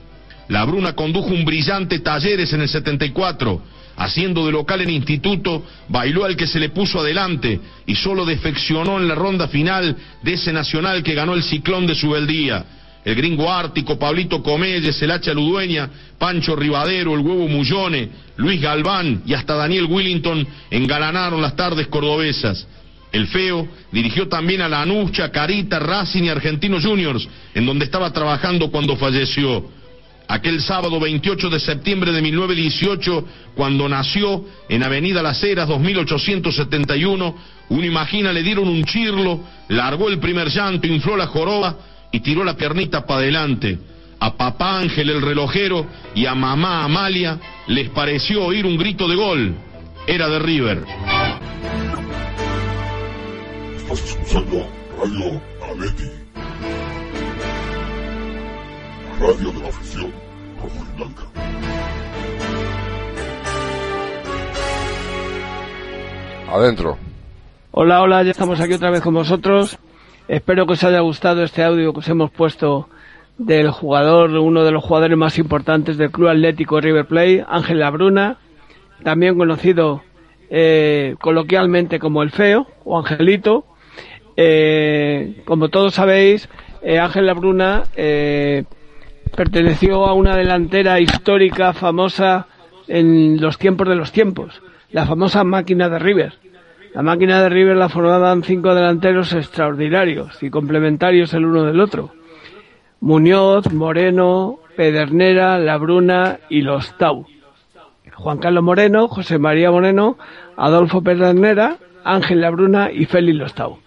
La Bruna condujo un brillante Talleres en el 74, haciendo de local en instituto, bailó al que se le puso adelante y solo defeccionó en la ronda final de ese nacional que ganó el ciclón de su beldía el gringo Ártico, Pablito Comelles, el Hacha Ludueña, Pancho Rivadero, el Huevo Mullone, Luis Galván y hasta Daniel Willington engalanaron las tardes cordobesas. El Feo dirigió también a la Anucha, Carita, Racing y Argentinos Juniors, en donde estaba trabajando cuando falleció. Aquel sábado 28 de septiembre de 1918, cuando nació en Avenida Las Heras 2871, uno imagina le dieron un chirlo, largó el primer llanto, infló la joroba, y tiró la piernita para adelante. A papá Ángel el relojero y a mamá Amalia les pareció oír un grito de gol. Era de River. Estás escuchando Radio Aleti. Radio de la afición rojo y blanca. Adentro. Hola, hola, ya estamos aquí otra vez con vosotros. Espero que os haya gustado este audio que os hemos puesto del jugador, uno de los jugadores más importantes del Club Atlético River Plate, Ángel Labruna, también conocido eh, coloquialmente como el Feo o Angelito. Eh, como todos sabéis, eh, Ángel Labruna eh, perteneció a una delantera histórica famosa en los tiempos de los tiempos, la famosa máquina de River. La máquina de River la formaban cinco delanteros extraordinarios y complementarios el uno del otro. Muñoz, Moreno, Pedernera, Labruna y los Tau. Juan Carlos Moreno, José María Moreno, Adolfo Pedernera, Ángel Labruna y Félix Lostau.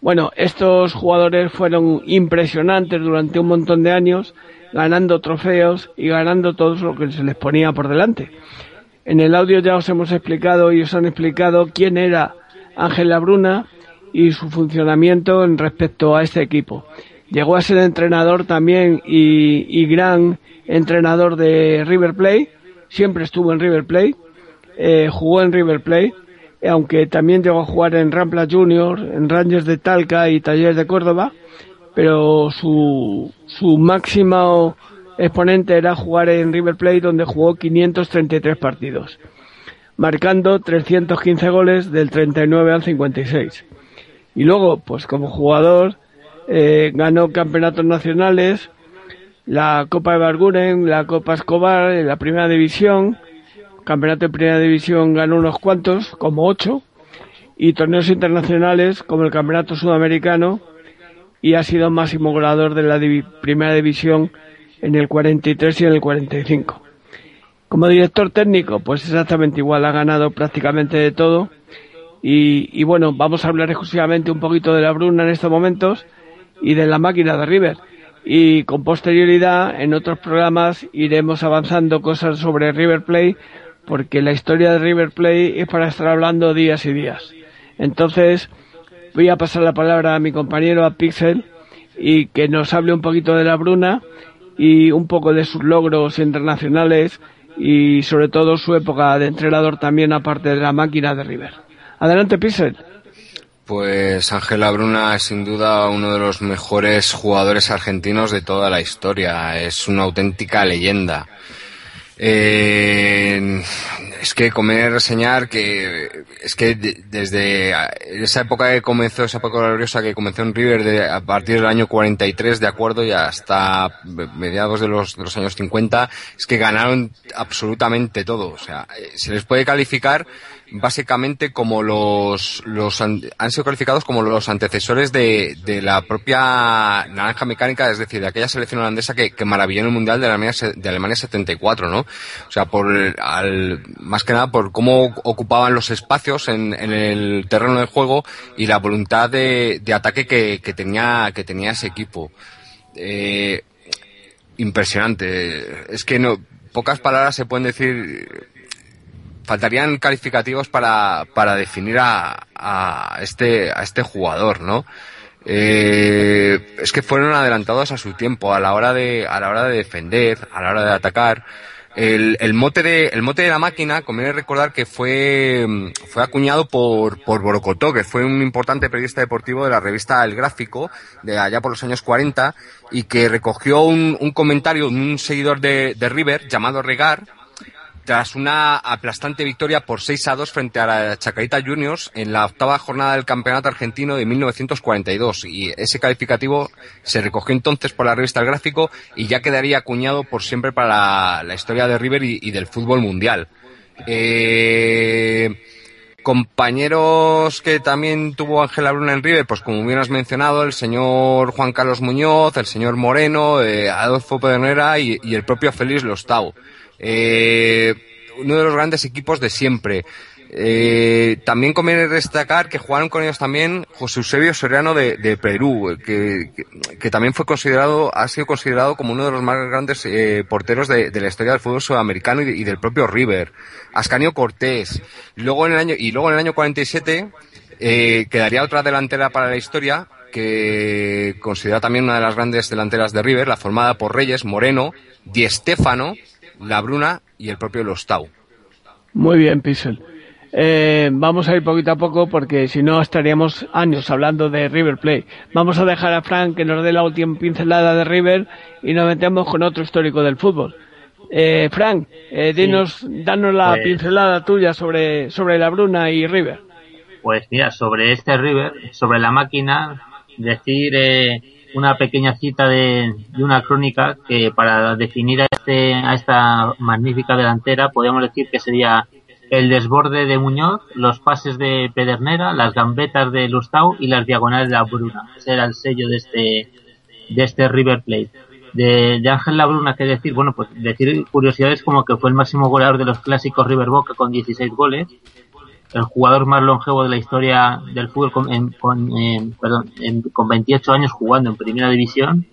Bueno, estos jugadores fueron impresionantes durante un montón de años, ganando trofeos y ganando todo lo que se les ponía por delante. En el audio ya os hemos explicado y os han explicado quién era Ángel Labruna y su funcionamiento en respecto a este equipo. Llegó a ser entrenador también y, gran entrenador de River Plate, siempre estuvo en River Plate, eh, jugó en River Plate, aunque también llegó a jugar en Rampla Junior, en Rangers de Talca y Talleres de Córdoba, pero su, su máximo exponente era jugar en River Plate donde jugó 533 partidos, marcando 315 goles del 39 al 56. Y luego, pues como jugador, eh, ganó campeonatos nacionales, la Copa de Barguren, la Copa Escobar, la primera división, campeonato de primera división ganó unos cuantos, como ocho, y torneos internacionales como el campeonato sudamericano, y ha sido máximo goleador de la primera división en el 43 y en el 45. Como director técnico, pues exactamente igual, ha ganado prácticamente de todo. Y, bueno, vamos a hablar exclusivamente un poquito de la Bruna en estos momentos y de la máquina de River. Y con posterioridad, en otros programas, iremos avanzando cosas sobre River Play, porque la historia de River Play es para estar hablando días y días. Entonces, voy a pasar la palabra a mi compañero, a Pixel, y que nos hable un poquito de la Bruna y un poco de sus logros internacionales y sobre todo su época de entrenador también aparte de la máquina de River. Adelante, Pixel. Pues Ángel Bruna es sin duda uno de los mejores jugadores argentinos de toda la historia. Es una auténtica leyenda. Eh, Es que comer reseñar que es que de- desde esa época que comenzó, esa época gloriosa que comenzó en River de, a partir del año 43, de acuerdo, y hasta mediados de los, de los años 50, es que ganaron absolutamente todo. O sea, eh, se les puede calificar básicamente como los, los han, sido calificados como los antecesores de, de la propia naranja mecánica, es decir, de aquella selección holandesa que, que maravilló en el Mundial de Alemania, de Alemania 74, ¿no? O sea, por, al, más que nada por cómo ocupaban los espacios en, en el terreno del juego y la voluntad de, de ataque que, que tenía, que tenía ese equipo. Eh, impresionante. Es que no, pocas palabras se pueden decir faltarían calificativos para, para definir a, a este a este jugador, ¿no? Eh, es que fueron adelantados a su tiempo a la hora de a la hora de defender, a la hora de atacar. El, el mote de el mote de la máquina, conviene recordar que fue fue acuñado por por Borocotó, que fue un importante periodista deportivo de la revista El Gráfico de allá por los años 40 y que recogió un, un comentario de un seguidor de, de River llamado Regar tras una aplastante victoria por 6 a 2 frente a la Chacarita Juniors en la octava jornada del Campeonato Argentino de 1942 y ese calificativo se recogió entonces por la revista El Gráfico y ya quedaría acuñado por siempre para la, historia de River y, del fútbol mundial. Eh, compañeros que también tuvo Ángela Bruna en River, pues como bien has mencionado, el señor Juan Carlos Muñoz, el señor Moreno, eh, Adolfo Pedernera y, y el propio Félix Lostau. Eh, uno de los grandes equipos de siempre. Eh, también conviene destacar que jugaron con ellos también José Eusebio Soriano de, Perú, que, también fue considerado, ha sido considerado como uno de los más grandes eh, porteros de, la historia del fútbol sudamericano y del propio River. Ascanio Cortés. Luego en el año, y luego en el año 47 eh, quedaría otra delantera para la historia que considera también una de las grandes delanteras de River, la formada por Reyes, Moreno, Di Stéfano, La Bruna y el propio Lostau. Muy bien, Pixel. Eh, vamos a ir poquito a poco porque si no estaríamos años hablando de River Plate. Vamos a dejar a Frank que nos dé la última pincelada de River y nos metemos con otro histórico del fútbol. Eh, Frank, eh, dinos, danos la Pues- pincelada tuya sobre, sobre la Bruna y River. Pues mira, sobre este River, sobre la máquina, decir eh, una pequeña cita de, de una crónica que para definir a, este, a esta magnífica delantera podríamos decir que sería el desborde de Muñoz, los pases de Pedernera, las gambetas de Lustau y las diagonales de la Bruna. Ese era el sello de este, de este River Plate. De, de Ángel Labruna, que decir, bueno, pues decir curiosidades como que fue el máximo goleador de los clásicos River Boca con 16 goles, el jugador más longevo de la historia del fútbol con, en- con, con 28 años jugando en primera división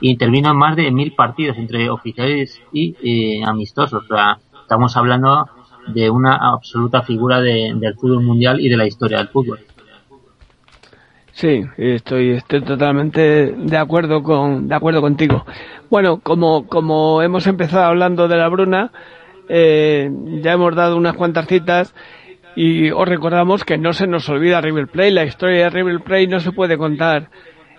y intervino en más de mil partidos entre oficiales y eh, amistosos. O sea, estamos hablando de una absoluta figura de- del fútbol mundial y de la historia del fútbol. Sí, estoy, estoy totalmente de acuerdo con, de acuerdo contigo. Bueno, como, como hemos empezado hablando de la Bruna, eh, ya hemos dado unas cuantas citas y os recordamos que no se nos olvida River Plate. La historia de River Plate no se puede contar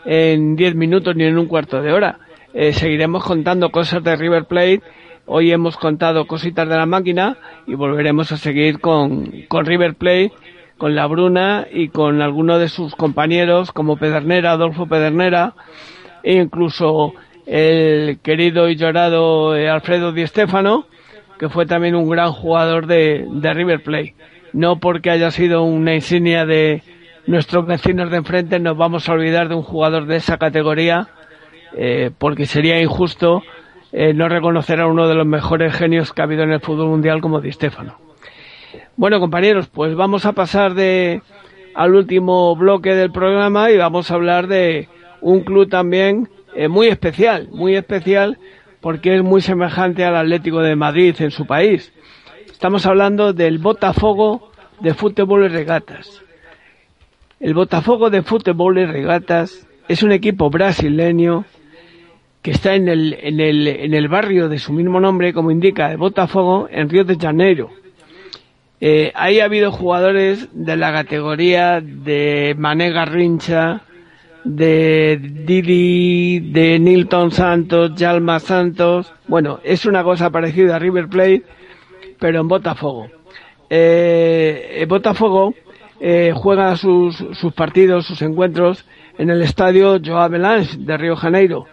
en 10 minutos ni en un cuarto de hora. Eh, seguiremos contando cosas de River Plate. Hoy hemos contado cositas de la máquina y volveremos a seguir con, con River Plate con la Bruna y con algunos de sus compañeros como Pedernera, Adolfo Pedernera e incluso el querido y llorado eh, Alfredo Di Stéfano, que fue también un gran jugador de, de River Plate. No porque haya sido una insignia de nuestros vecinos de enfrente nos vamos a olvidar de un jugador de esa categoría, eh, porque sería injusto eh, no reconocer a uno de los mejores genios que ha habido en el fútbol mundial como Di Stéfano. Bueno, compañeros, pues vamos a pasar de al último bloque del programa y vamos a hablar de un club también eh, muy especial, muy especial porque es muy semejante al Atlético de Madrid en su país. Estamos hablando del Botafogo de Fútbol y Regatas. El Botafogo de Fútbol y Regatas es un equipo brasileño que está en el, en el, en el barrio de su mismo nombre, como indica, el Botafogo, en Río de Janeiro. Eh, ahí ha habido jugadores de la categoría de Mané Garrincha, de Didi, de Nilton Santos, Yalma Santos. Bueno, es una cosa parecida a River Plate, pero en Botafogo. eh, Botafogo eh, juega sus, sus partidos, sus encuentros en el estadio Joao Belange de Río Janeiro,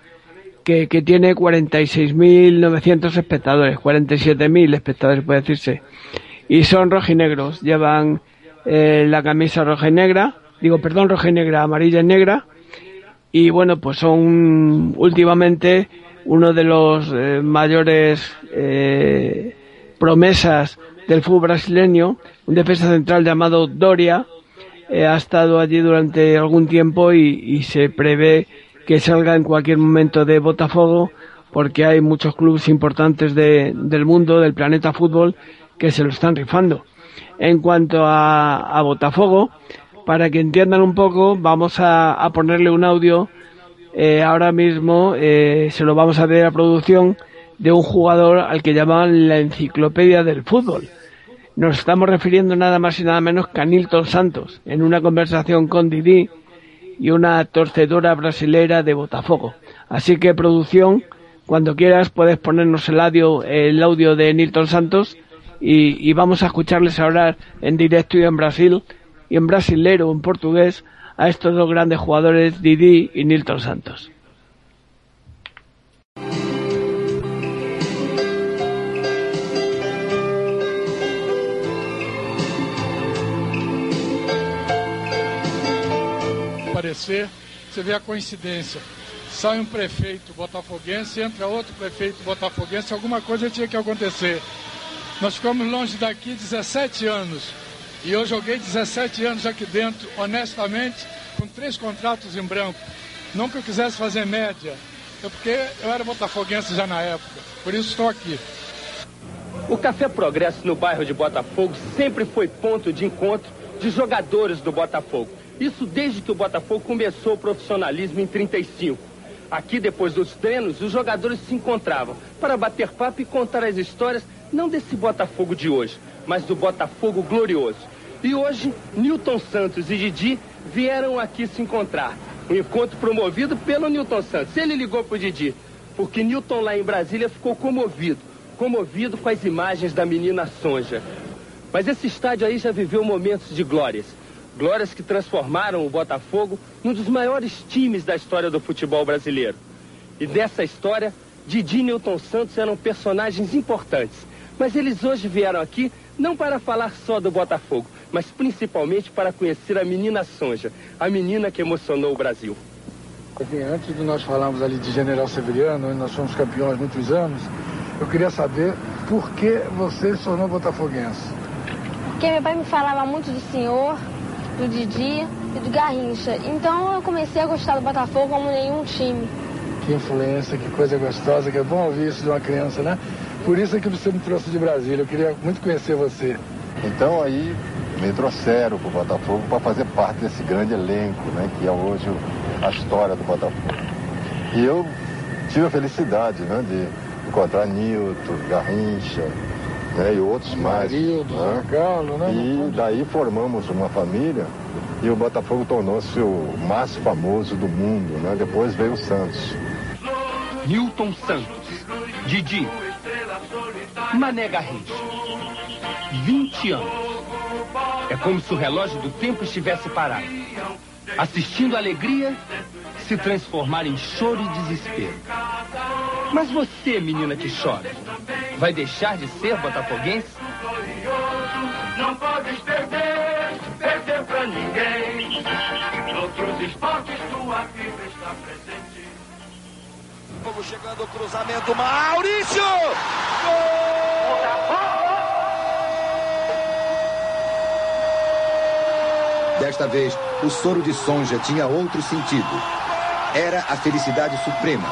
que, que tiene 46.900 espectadores, 47.000 espectadores puede decirse, y son rojinegros, llevan eh, la camisa roja y negra, digo, perdón, roja y negra, amarilla y negra, y bueno, pues son últimamente uno de los eh, mayores eh, promesas del fútbol brasileño, un defensa central llamado Doria, eh, ha estado allí durante algún tiempo y, se prevé que salga en cualquier momento de Botafogo porque hay muchos clubes importantes de- del mundo, del planeta fútbol, que se lo están rifando. En cuanto a, Botafogo, para que entiendan un poco, vamos a, ponerle un audio. eh, ahora mismo eh, se lo vamos a ver a producción de un jugador al que llaman la enciclopedia del fútbol. Nos estamos refiriendo nada más y nada menos que a Nilton Santos, en una conversación con Didi y una torcedora brasilera de Botafogo. Así que producción, cuando quieras puedes ponernos el audio, el audio de Nilton Santos y, y vamos a escucharles ahora en directo y en Brasil y en brasilero, en portugués, a estos dos grandes jugadores, Didi y Nilton Santos. Parecer, você vê a coincidência. Sai um prefeito botafoguense, entra outro prefeito botafoguense, alguma coisa tinha que acontecer. Nós ficamos longe daqui 17 anos. E eu joguei 17 anos aqui dentro, honestamente, com três contratos em branco. Não que eu quisesse fazer média, é porque eu era botafoguense já na época. Por isso estou aqui. O Café Progresso no bairro de Botafogo sempre foi ponto de encontro de jogadores do Botafogo. Isso desde que o Botafogo começou o profissionalismo em 35. Aqui, depois dos treinos, os jogadores se encontravam para bater papo e contar as histórias não desse Botafogo de hoje, mas do Botafogo glorioso. E hoje, Newton Santos e Didi vieram aqui se encontrar. Um encontro promovido pelo Newton Santos. Ele ligou pro Didi, porque Newton lá em Brasília ficou comovido. Comovido com as imagens da menina Sonja. Mas esse estádio aí já viveu momentos de glórias. Glórias que transformaram o Botafogo num dos maiores times da história do futebol brasileiro. E dessa história, Didi e Newton Santos eram personagens importantes. Mas eles hoje vieram aqui não para falar só do Botafogo, mas principalmente para conhecer a menina Sonja, a menina que emocionou o Brasil. Antes de nós falarmos ali de General Severiano, onde nós fomos campeões há muitos anos, eu queria saber por que você se tornou botafoguense. Porque meu pai me falava muito do senhor, do Didi e do Garrincha. Então eu comecei a gostar do Botafogo como nenhum time. Que influência, que coisa gostosa, que é bom ouvir isso de uma criança, né? Por isso é que você me trouxe de Brasília, eu queria muito conhecer você. Então aí me trouxeram para o Botafogo para fazer parte desse grande elenco, né, que é hoje a história do Botafogo. E eu tive a felicidade né, de encontrar Nilton, Garrincha né, e outros mais. Marildo, Zé Carlos, né? E daí formamos uma família e o Botafogo tornou-se o mais famoso do mundo. Né? Depois veio o Santos. Newton Santos, Didi, Mané Garrincha. 20 anos. É como se o relógio do tempo estivesse parado. Assistindo a alegria se transformar em choro e desespero. Mas você, menina que chora, vai deixar de ser botafoguense? Não podes perder, perder pra ninguém. Noutros esportes tua fibra está presente. Fogo chegando, cruzamento, Maurício! Desta vez, o soro de Sonja tinha outro sentido. Era a felicidade suprema.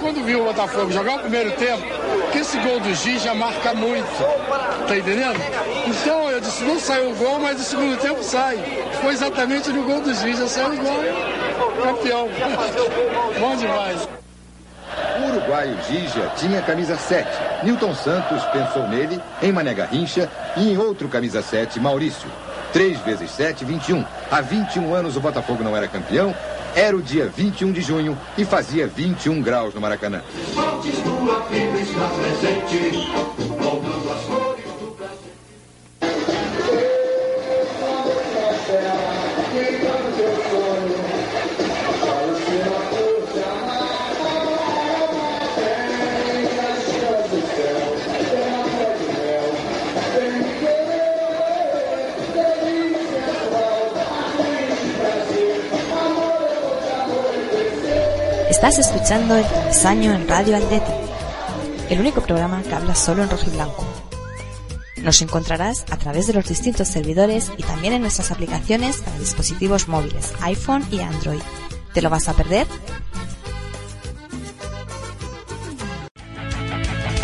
Quando viu o Botafogo jogar o primeiro tempo, que esse gol do Giz já marca muito. Tá entendendo? Então eu disse, não saiu o gol, mas o segundo tempo sai. Foi exatamente no gol do Giz, já saiu o gol. Campeão. Bom demais. O uruguaio Gigia tinha camisa 7. Newton Santos pensou nele, em Mané Garrincha e em outro camisa 7, Maurício. 3 vezes 7, 21. Há 21 anos o Botafogo não era campeão. Era o dia 21 de junho e fazia 21 graus no Maracanã. Estás escuchando el travesaño en Radio Atleti, el único programa que habla solo en rojo y blanco. Nos encontrarás a través de los distintos servidores y también en nuestras aplicaciones para dispositivos móviles, iPhone y Android. ¿Te lo vas a perder?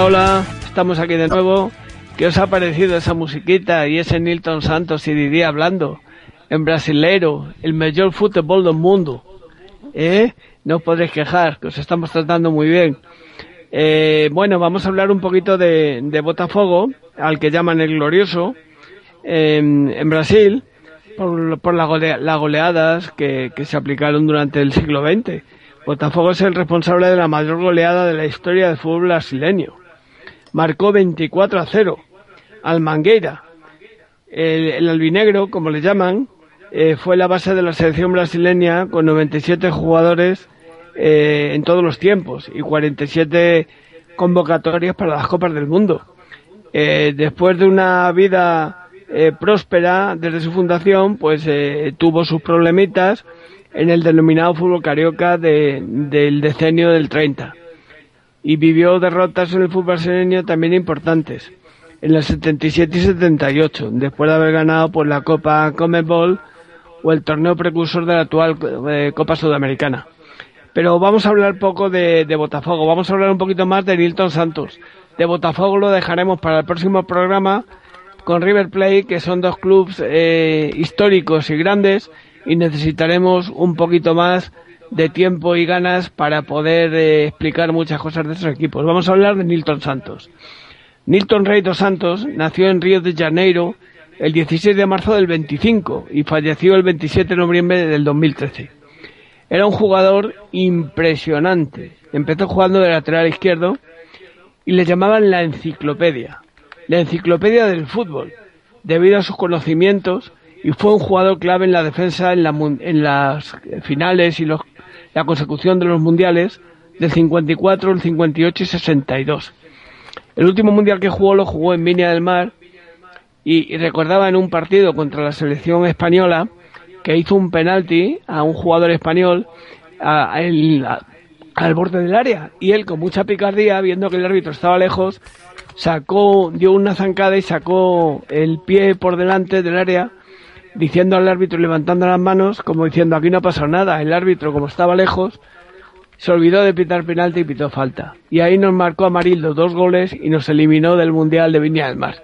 Hola, estamos aquí de nuevo. ¿Qué os ha parecido esa musiquita y ese Nilton Santos y Didi hablando? En brasileiro, el mejor fútbol del mundo. ¿Eh? No os podréis quejar, que os estamos tratando muy bien. Eh, bueno, vamos a hablar un poquito de, Botafogo, al que llaman el glorioso, en, en Brasil, por, las golea- las goleadas que, se aplicaron durante el siglo XX. Botafogo es el responsable de la mayor goleada de la historia del fútbol brasileño. Marcó 24 a 0 al Mangueira. El, el albinegro, como le llaman, eh, fue la base de la selección brasileña con 97 jugadores eh, en todos los tiempos y 47 convocatorias para las Copas del Mundo. Eh, después de una vida eh, próspera desde su fundación, pues tuvo sus problemitas en el denominado fútbol carioca de- del decenio del 30 y vivió derrotas en el fútbol brasileño también importantes en el 77 y 78 después de haber ganado por la Copa Comebol o el torneo precursor de la actual Copa Sudamericana. Pero vamos a hablar poco de, Botafogo, vamos a hablar un poquito más de Nilton Santos. De Botafogo lo dejaremos para el próximo programa con River Plate, que son dos clubes eh, históricos y grandes, y necesitaremos un poquito más de tiempo y ganas para poder eh, explicar muchas cosas de estos equipos. Vamos a hablar de Nilton Santos. Nilton Rey dos Santos nació en Río de Janeiro el 16 de marzo del 25 y falleció el 27 de noviembre del 2013. Era un jugador impresionante. Empezó jugando de lateral izquierdo y le llamaban la enciclopedia. La enciclopedia del fútbol, debido a sus conocimientos y fue un jugador clave en la defensa en, la en las finales y los- la consecución de los mundiales del 54, el 58 y 62. El último mundial que jugó lo jugó en Viña del Mar y recordaba en un partido contra la selección española que hizo un penalti a un jugador español al borde del área y él con mucha picardía viendo que el árbitro estaba lejos sacó dio una zancada y sacó el pie por delante del área diciendo al árbitro levantando las manos como diciendo aquí no ha pasado nada el árbitro como estaba lejos se olvidó de pitar penalti y pitó falta. Y ahí nos marcó Amarildo dos goles y nos eliminó del Mundial de Viña del Mar.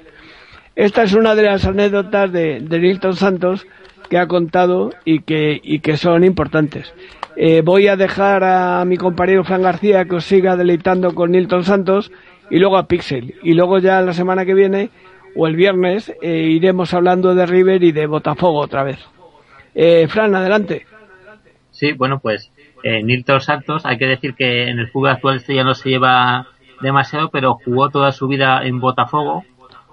Esta es una de las anécdotas de, de Nilton Santos que ha contado y que, y que son importantes. Eh, voy a dejar a mi compañero Fran García que os siga deleitando con Nilton Santos y luego a Pixel. Y luego ya la semana que viene o el viernes eh, iremos hablando de River y de Botafogo otra vez. Eh, Fran, adelante. Sí, bueno, pues eh, Nilton Santos, hay que decir que en el fútbol actual esto ya no se lleva demasiado, pero jugó toda su vida en Botafogo,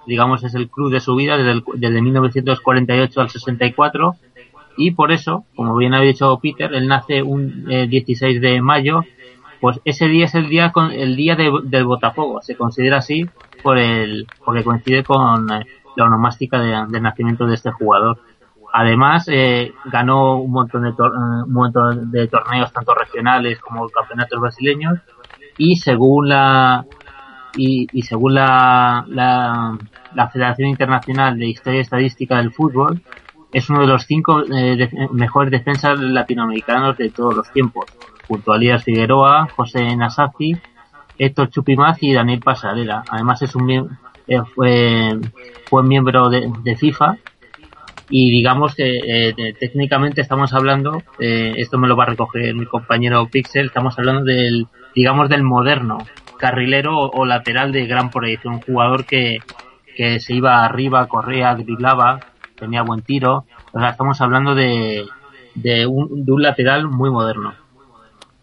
digamos es el club de su vida desde, el- desde 1948 al 64, y por eso, como bien ha dicho Peter, él nace un eh, 16 de mayo, pues ese día es el día con, el día de- del Botafogo, se considera así por el porque coincide con eh, la onomástica de- del nacimiento de este jugador. Además, eh, ganó un montón, de tor- eh, un montón de torneos, tanto regionales como campeonatos brasileños, y según la y, y según la, la, la Federación Internacional de Historia y Estadística del Fútbol, es uno de los cinco eh, def- mejores defensas latinoamericanos de todos los tiempos, junto a Elías Figueroa, José Nasafi, Héctor Chupimaz y Daniel Pasarela. Además es un eh, fue, fue miembro de, de FIFA y digamos que eh, de- técnicamente estamos hablando, eh, esto me lo va a recoger mi compañero Pixel, estamos hablando del, digamos, del moderno carrilero o, o lateral de gran proyección, un jugador que, que se iba arriba, corría, driblaba, tenía buen tiro, o sea, estamos hablando de, de, un, de un lateral muy moderno.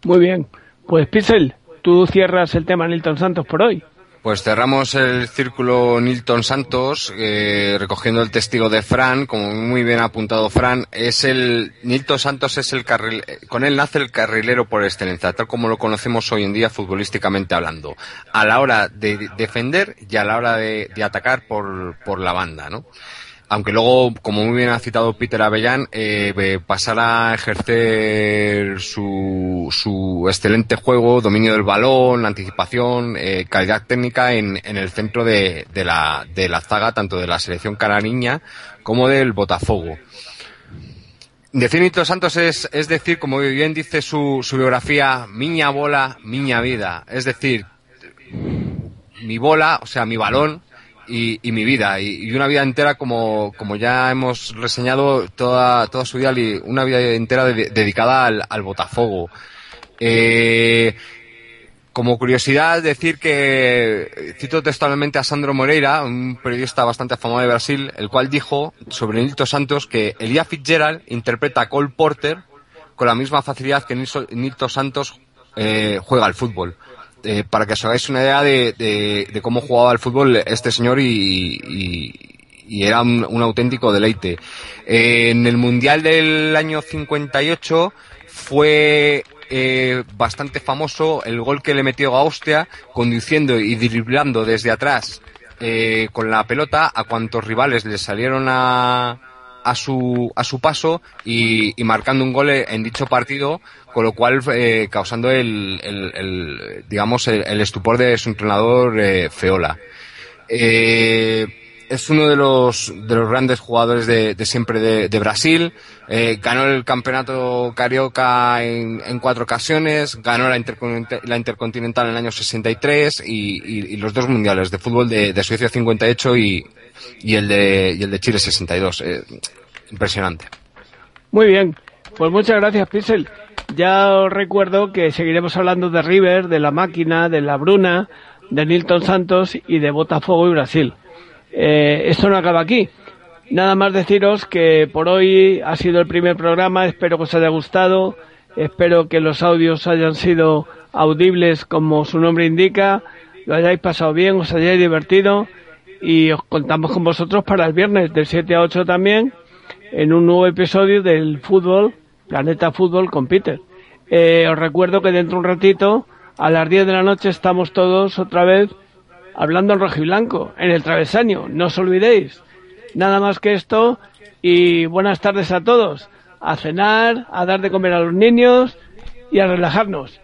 Muy bien. Pues Pixel, tú cierras el tema Nilton Santos por hoy. Pues cerramos el círculo Nilton Santos, eh, recogiendo el testigo de Fran, como muy bien ha apuntado Fran, es el, Nilton Santos es el carril, eh, con él nace el carrilero por excelencia, tal como lo conocemos hoy en día futbolísticamente hablando, a la hora de defender y a la hora de, de atacar por, por la banda, ¿no? Aunque luego, como muy bien ha citado Peter Avellán, eh, eh, pasara a ejercer su, su excelente juego, dominio del balón, anticipación, eh, calidad técnica en, en el centro de, de, la, de la zaga, tanto de la selección caraniña como del Botafogo. Decir Nito Santos es, es decir, como bien dice su, su biografía, miña bola, miña vida. Es decir, mi bola, o sea, mi balón y, y mi vida. Y, y una vida entera, como, como ya hemos reseñado, toda, toda su vida, li- una vida entera de- dedicada al, Botafogo. Eh, como curiosidad, decir que cito textualmente a Sandro Moreira, un periodista bastante afamado de Brasil, el cual dijo sobre Nilton Santos que Elia Fitzgerald interpreta a Cole Porter con la misma facilidad que Nilton Santos eh, juega al fútbol. Eh, para que os hagáis una idea de, de- de cómo jugaba al fútbol este señor y, y- y era un, auténtico deleite. En el Mundial del año 58 fue eh, bastante famoso el gol que le metió a Austria conduciendo y driblando desde atrás eh, con la pelota a cuantos rivales le salieron a, a su a su paso y, y marcando un gol en dicho partido con lo cual eh, causando el, el- digamos el, el estupor de su entrenador eh, Feola eh, es uno de los, de los grandes jugadores de, de siempre de, de Brasil. Eh, ganó el campeonato carioca en, en cuatro ocasiones, ganó la, intercontinental, la intercontinental en el año 63 y, y- y los dos mundiales de fútbol de, de Suecia 58 y, y, el de, y el de Chile 62. Eh, impresionante. Muy bien, pues muchas gracias, Pixel. Ya os recuerdo que seguiremos hablando de River, de la máquina, de la Bruna, de Nilton Santos y de Botafogo y Brasil. Eh, esto no acaba aquí. Nada más deciros que por hoy ha sido el primer programa, espero que os haya gustado, espero que los audios hayan sido audibles como su nombre indica, lo hayáis pasado bien, os hayáis divertido y os contamos con vosotros para el viernes del 7 a 8 también en un nuevo episodio del fútbol, Planeta Fútbol con Peter. Eh, os recuerdo que dentro de un ratito, a las 10 de la noche, estamos todos otra vez hablando en rojiblanco, en el travesaño. No os olvidéis. Nada más que esto y buenas tardes a todos. A cenar, a dar de comer a los niños y a relajarnos.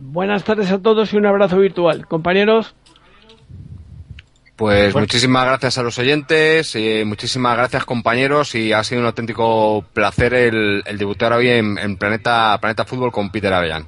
Buenas tardes a todos y un abrazo virtual. Compañeros, Pues muchísimas gracias a los oyentes, eh, muchísimas gracias compañeros y ha sido un auténtico placer el, el debutar hoy en, en Planeta, Planeta Fútbol con Peter Avellán.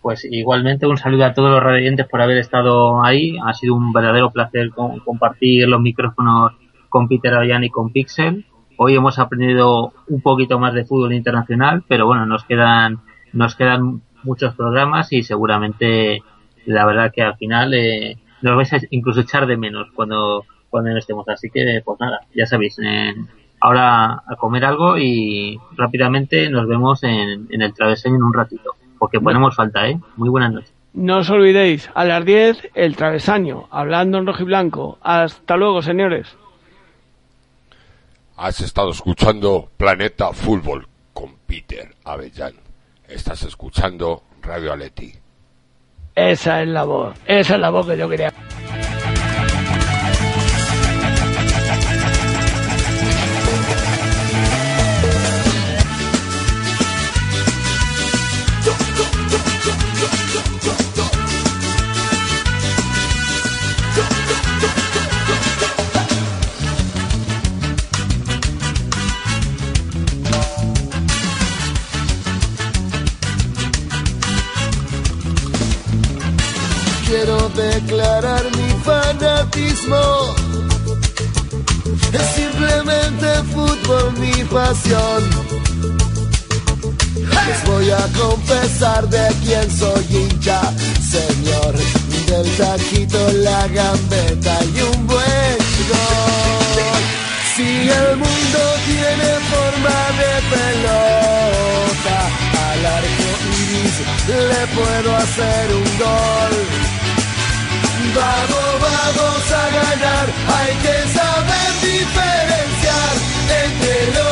Pues igualmente un saludo a todos los radiantes por haber estado ahí. Ha sido un verdadero placer con- compartir los micrófonos con Peter Avellán y con Pixel. Hoy hemos aprendido un poquito más de fútbol internacional, pero bueno, nos quedan nos quedan muchos programas y seguramente la verdad que al final eh, nos vais a incluso echar de menos cuando cuando no estemos. Así que pues nada, ya sabéis. eh, ahora a comer algo y rápidamente nos vemos en, en el travesaño en un ratito, porque ponemos falta, ¿eh? Muy buenas noches. no os olvidéis, a las 10 el travesaño, hablando en rojiblanco. Hasta luego, señores. Has estado escuchando Planeta Fútbol con Peter Avellán. Estás escuchando Radio Aleti. Esa es la voz, esa es la voz que yo quería. Declarar mi fanatismo. Es simplemente fútbol mi pasión. Les voy a confesar de quién soy hincha, señor. Del taquito, la gambeta y un buen gol. Si el mundo tiene forma de pelota, al arco iris le puedo hacer un gol. Vamos, vamos a ganar, hay que saber diferenciar entre los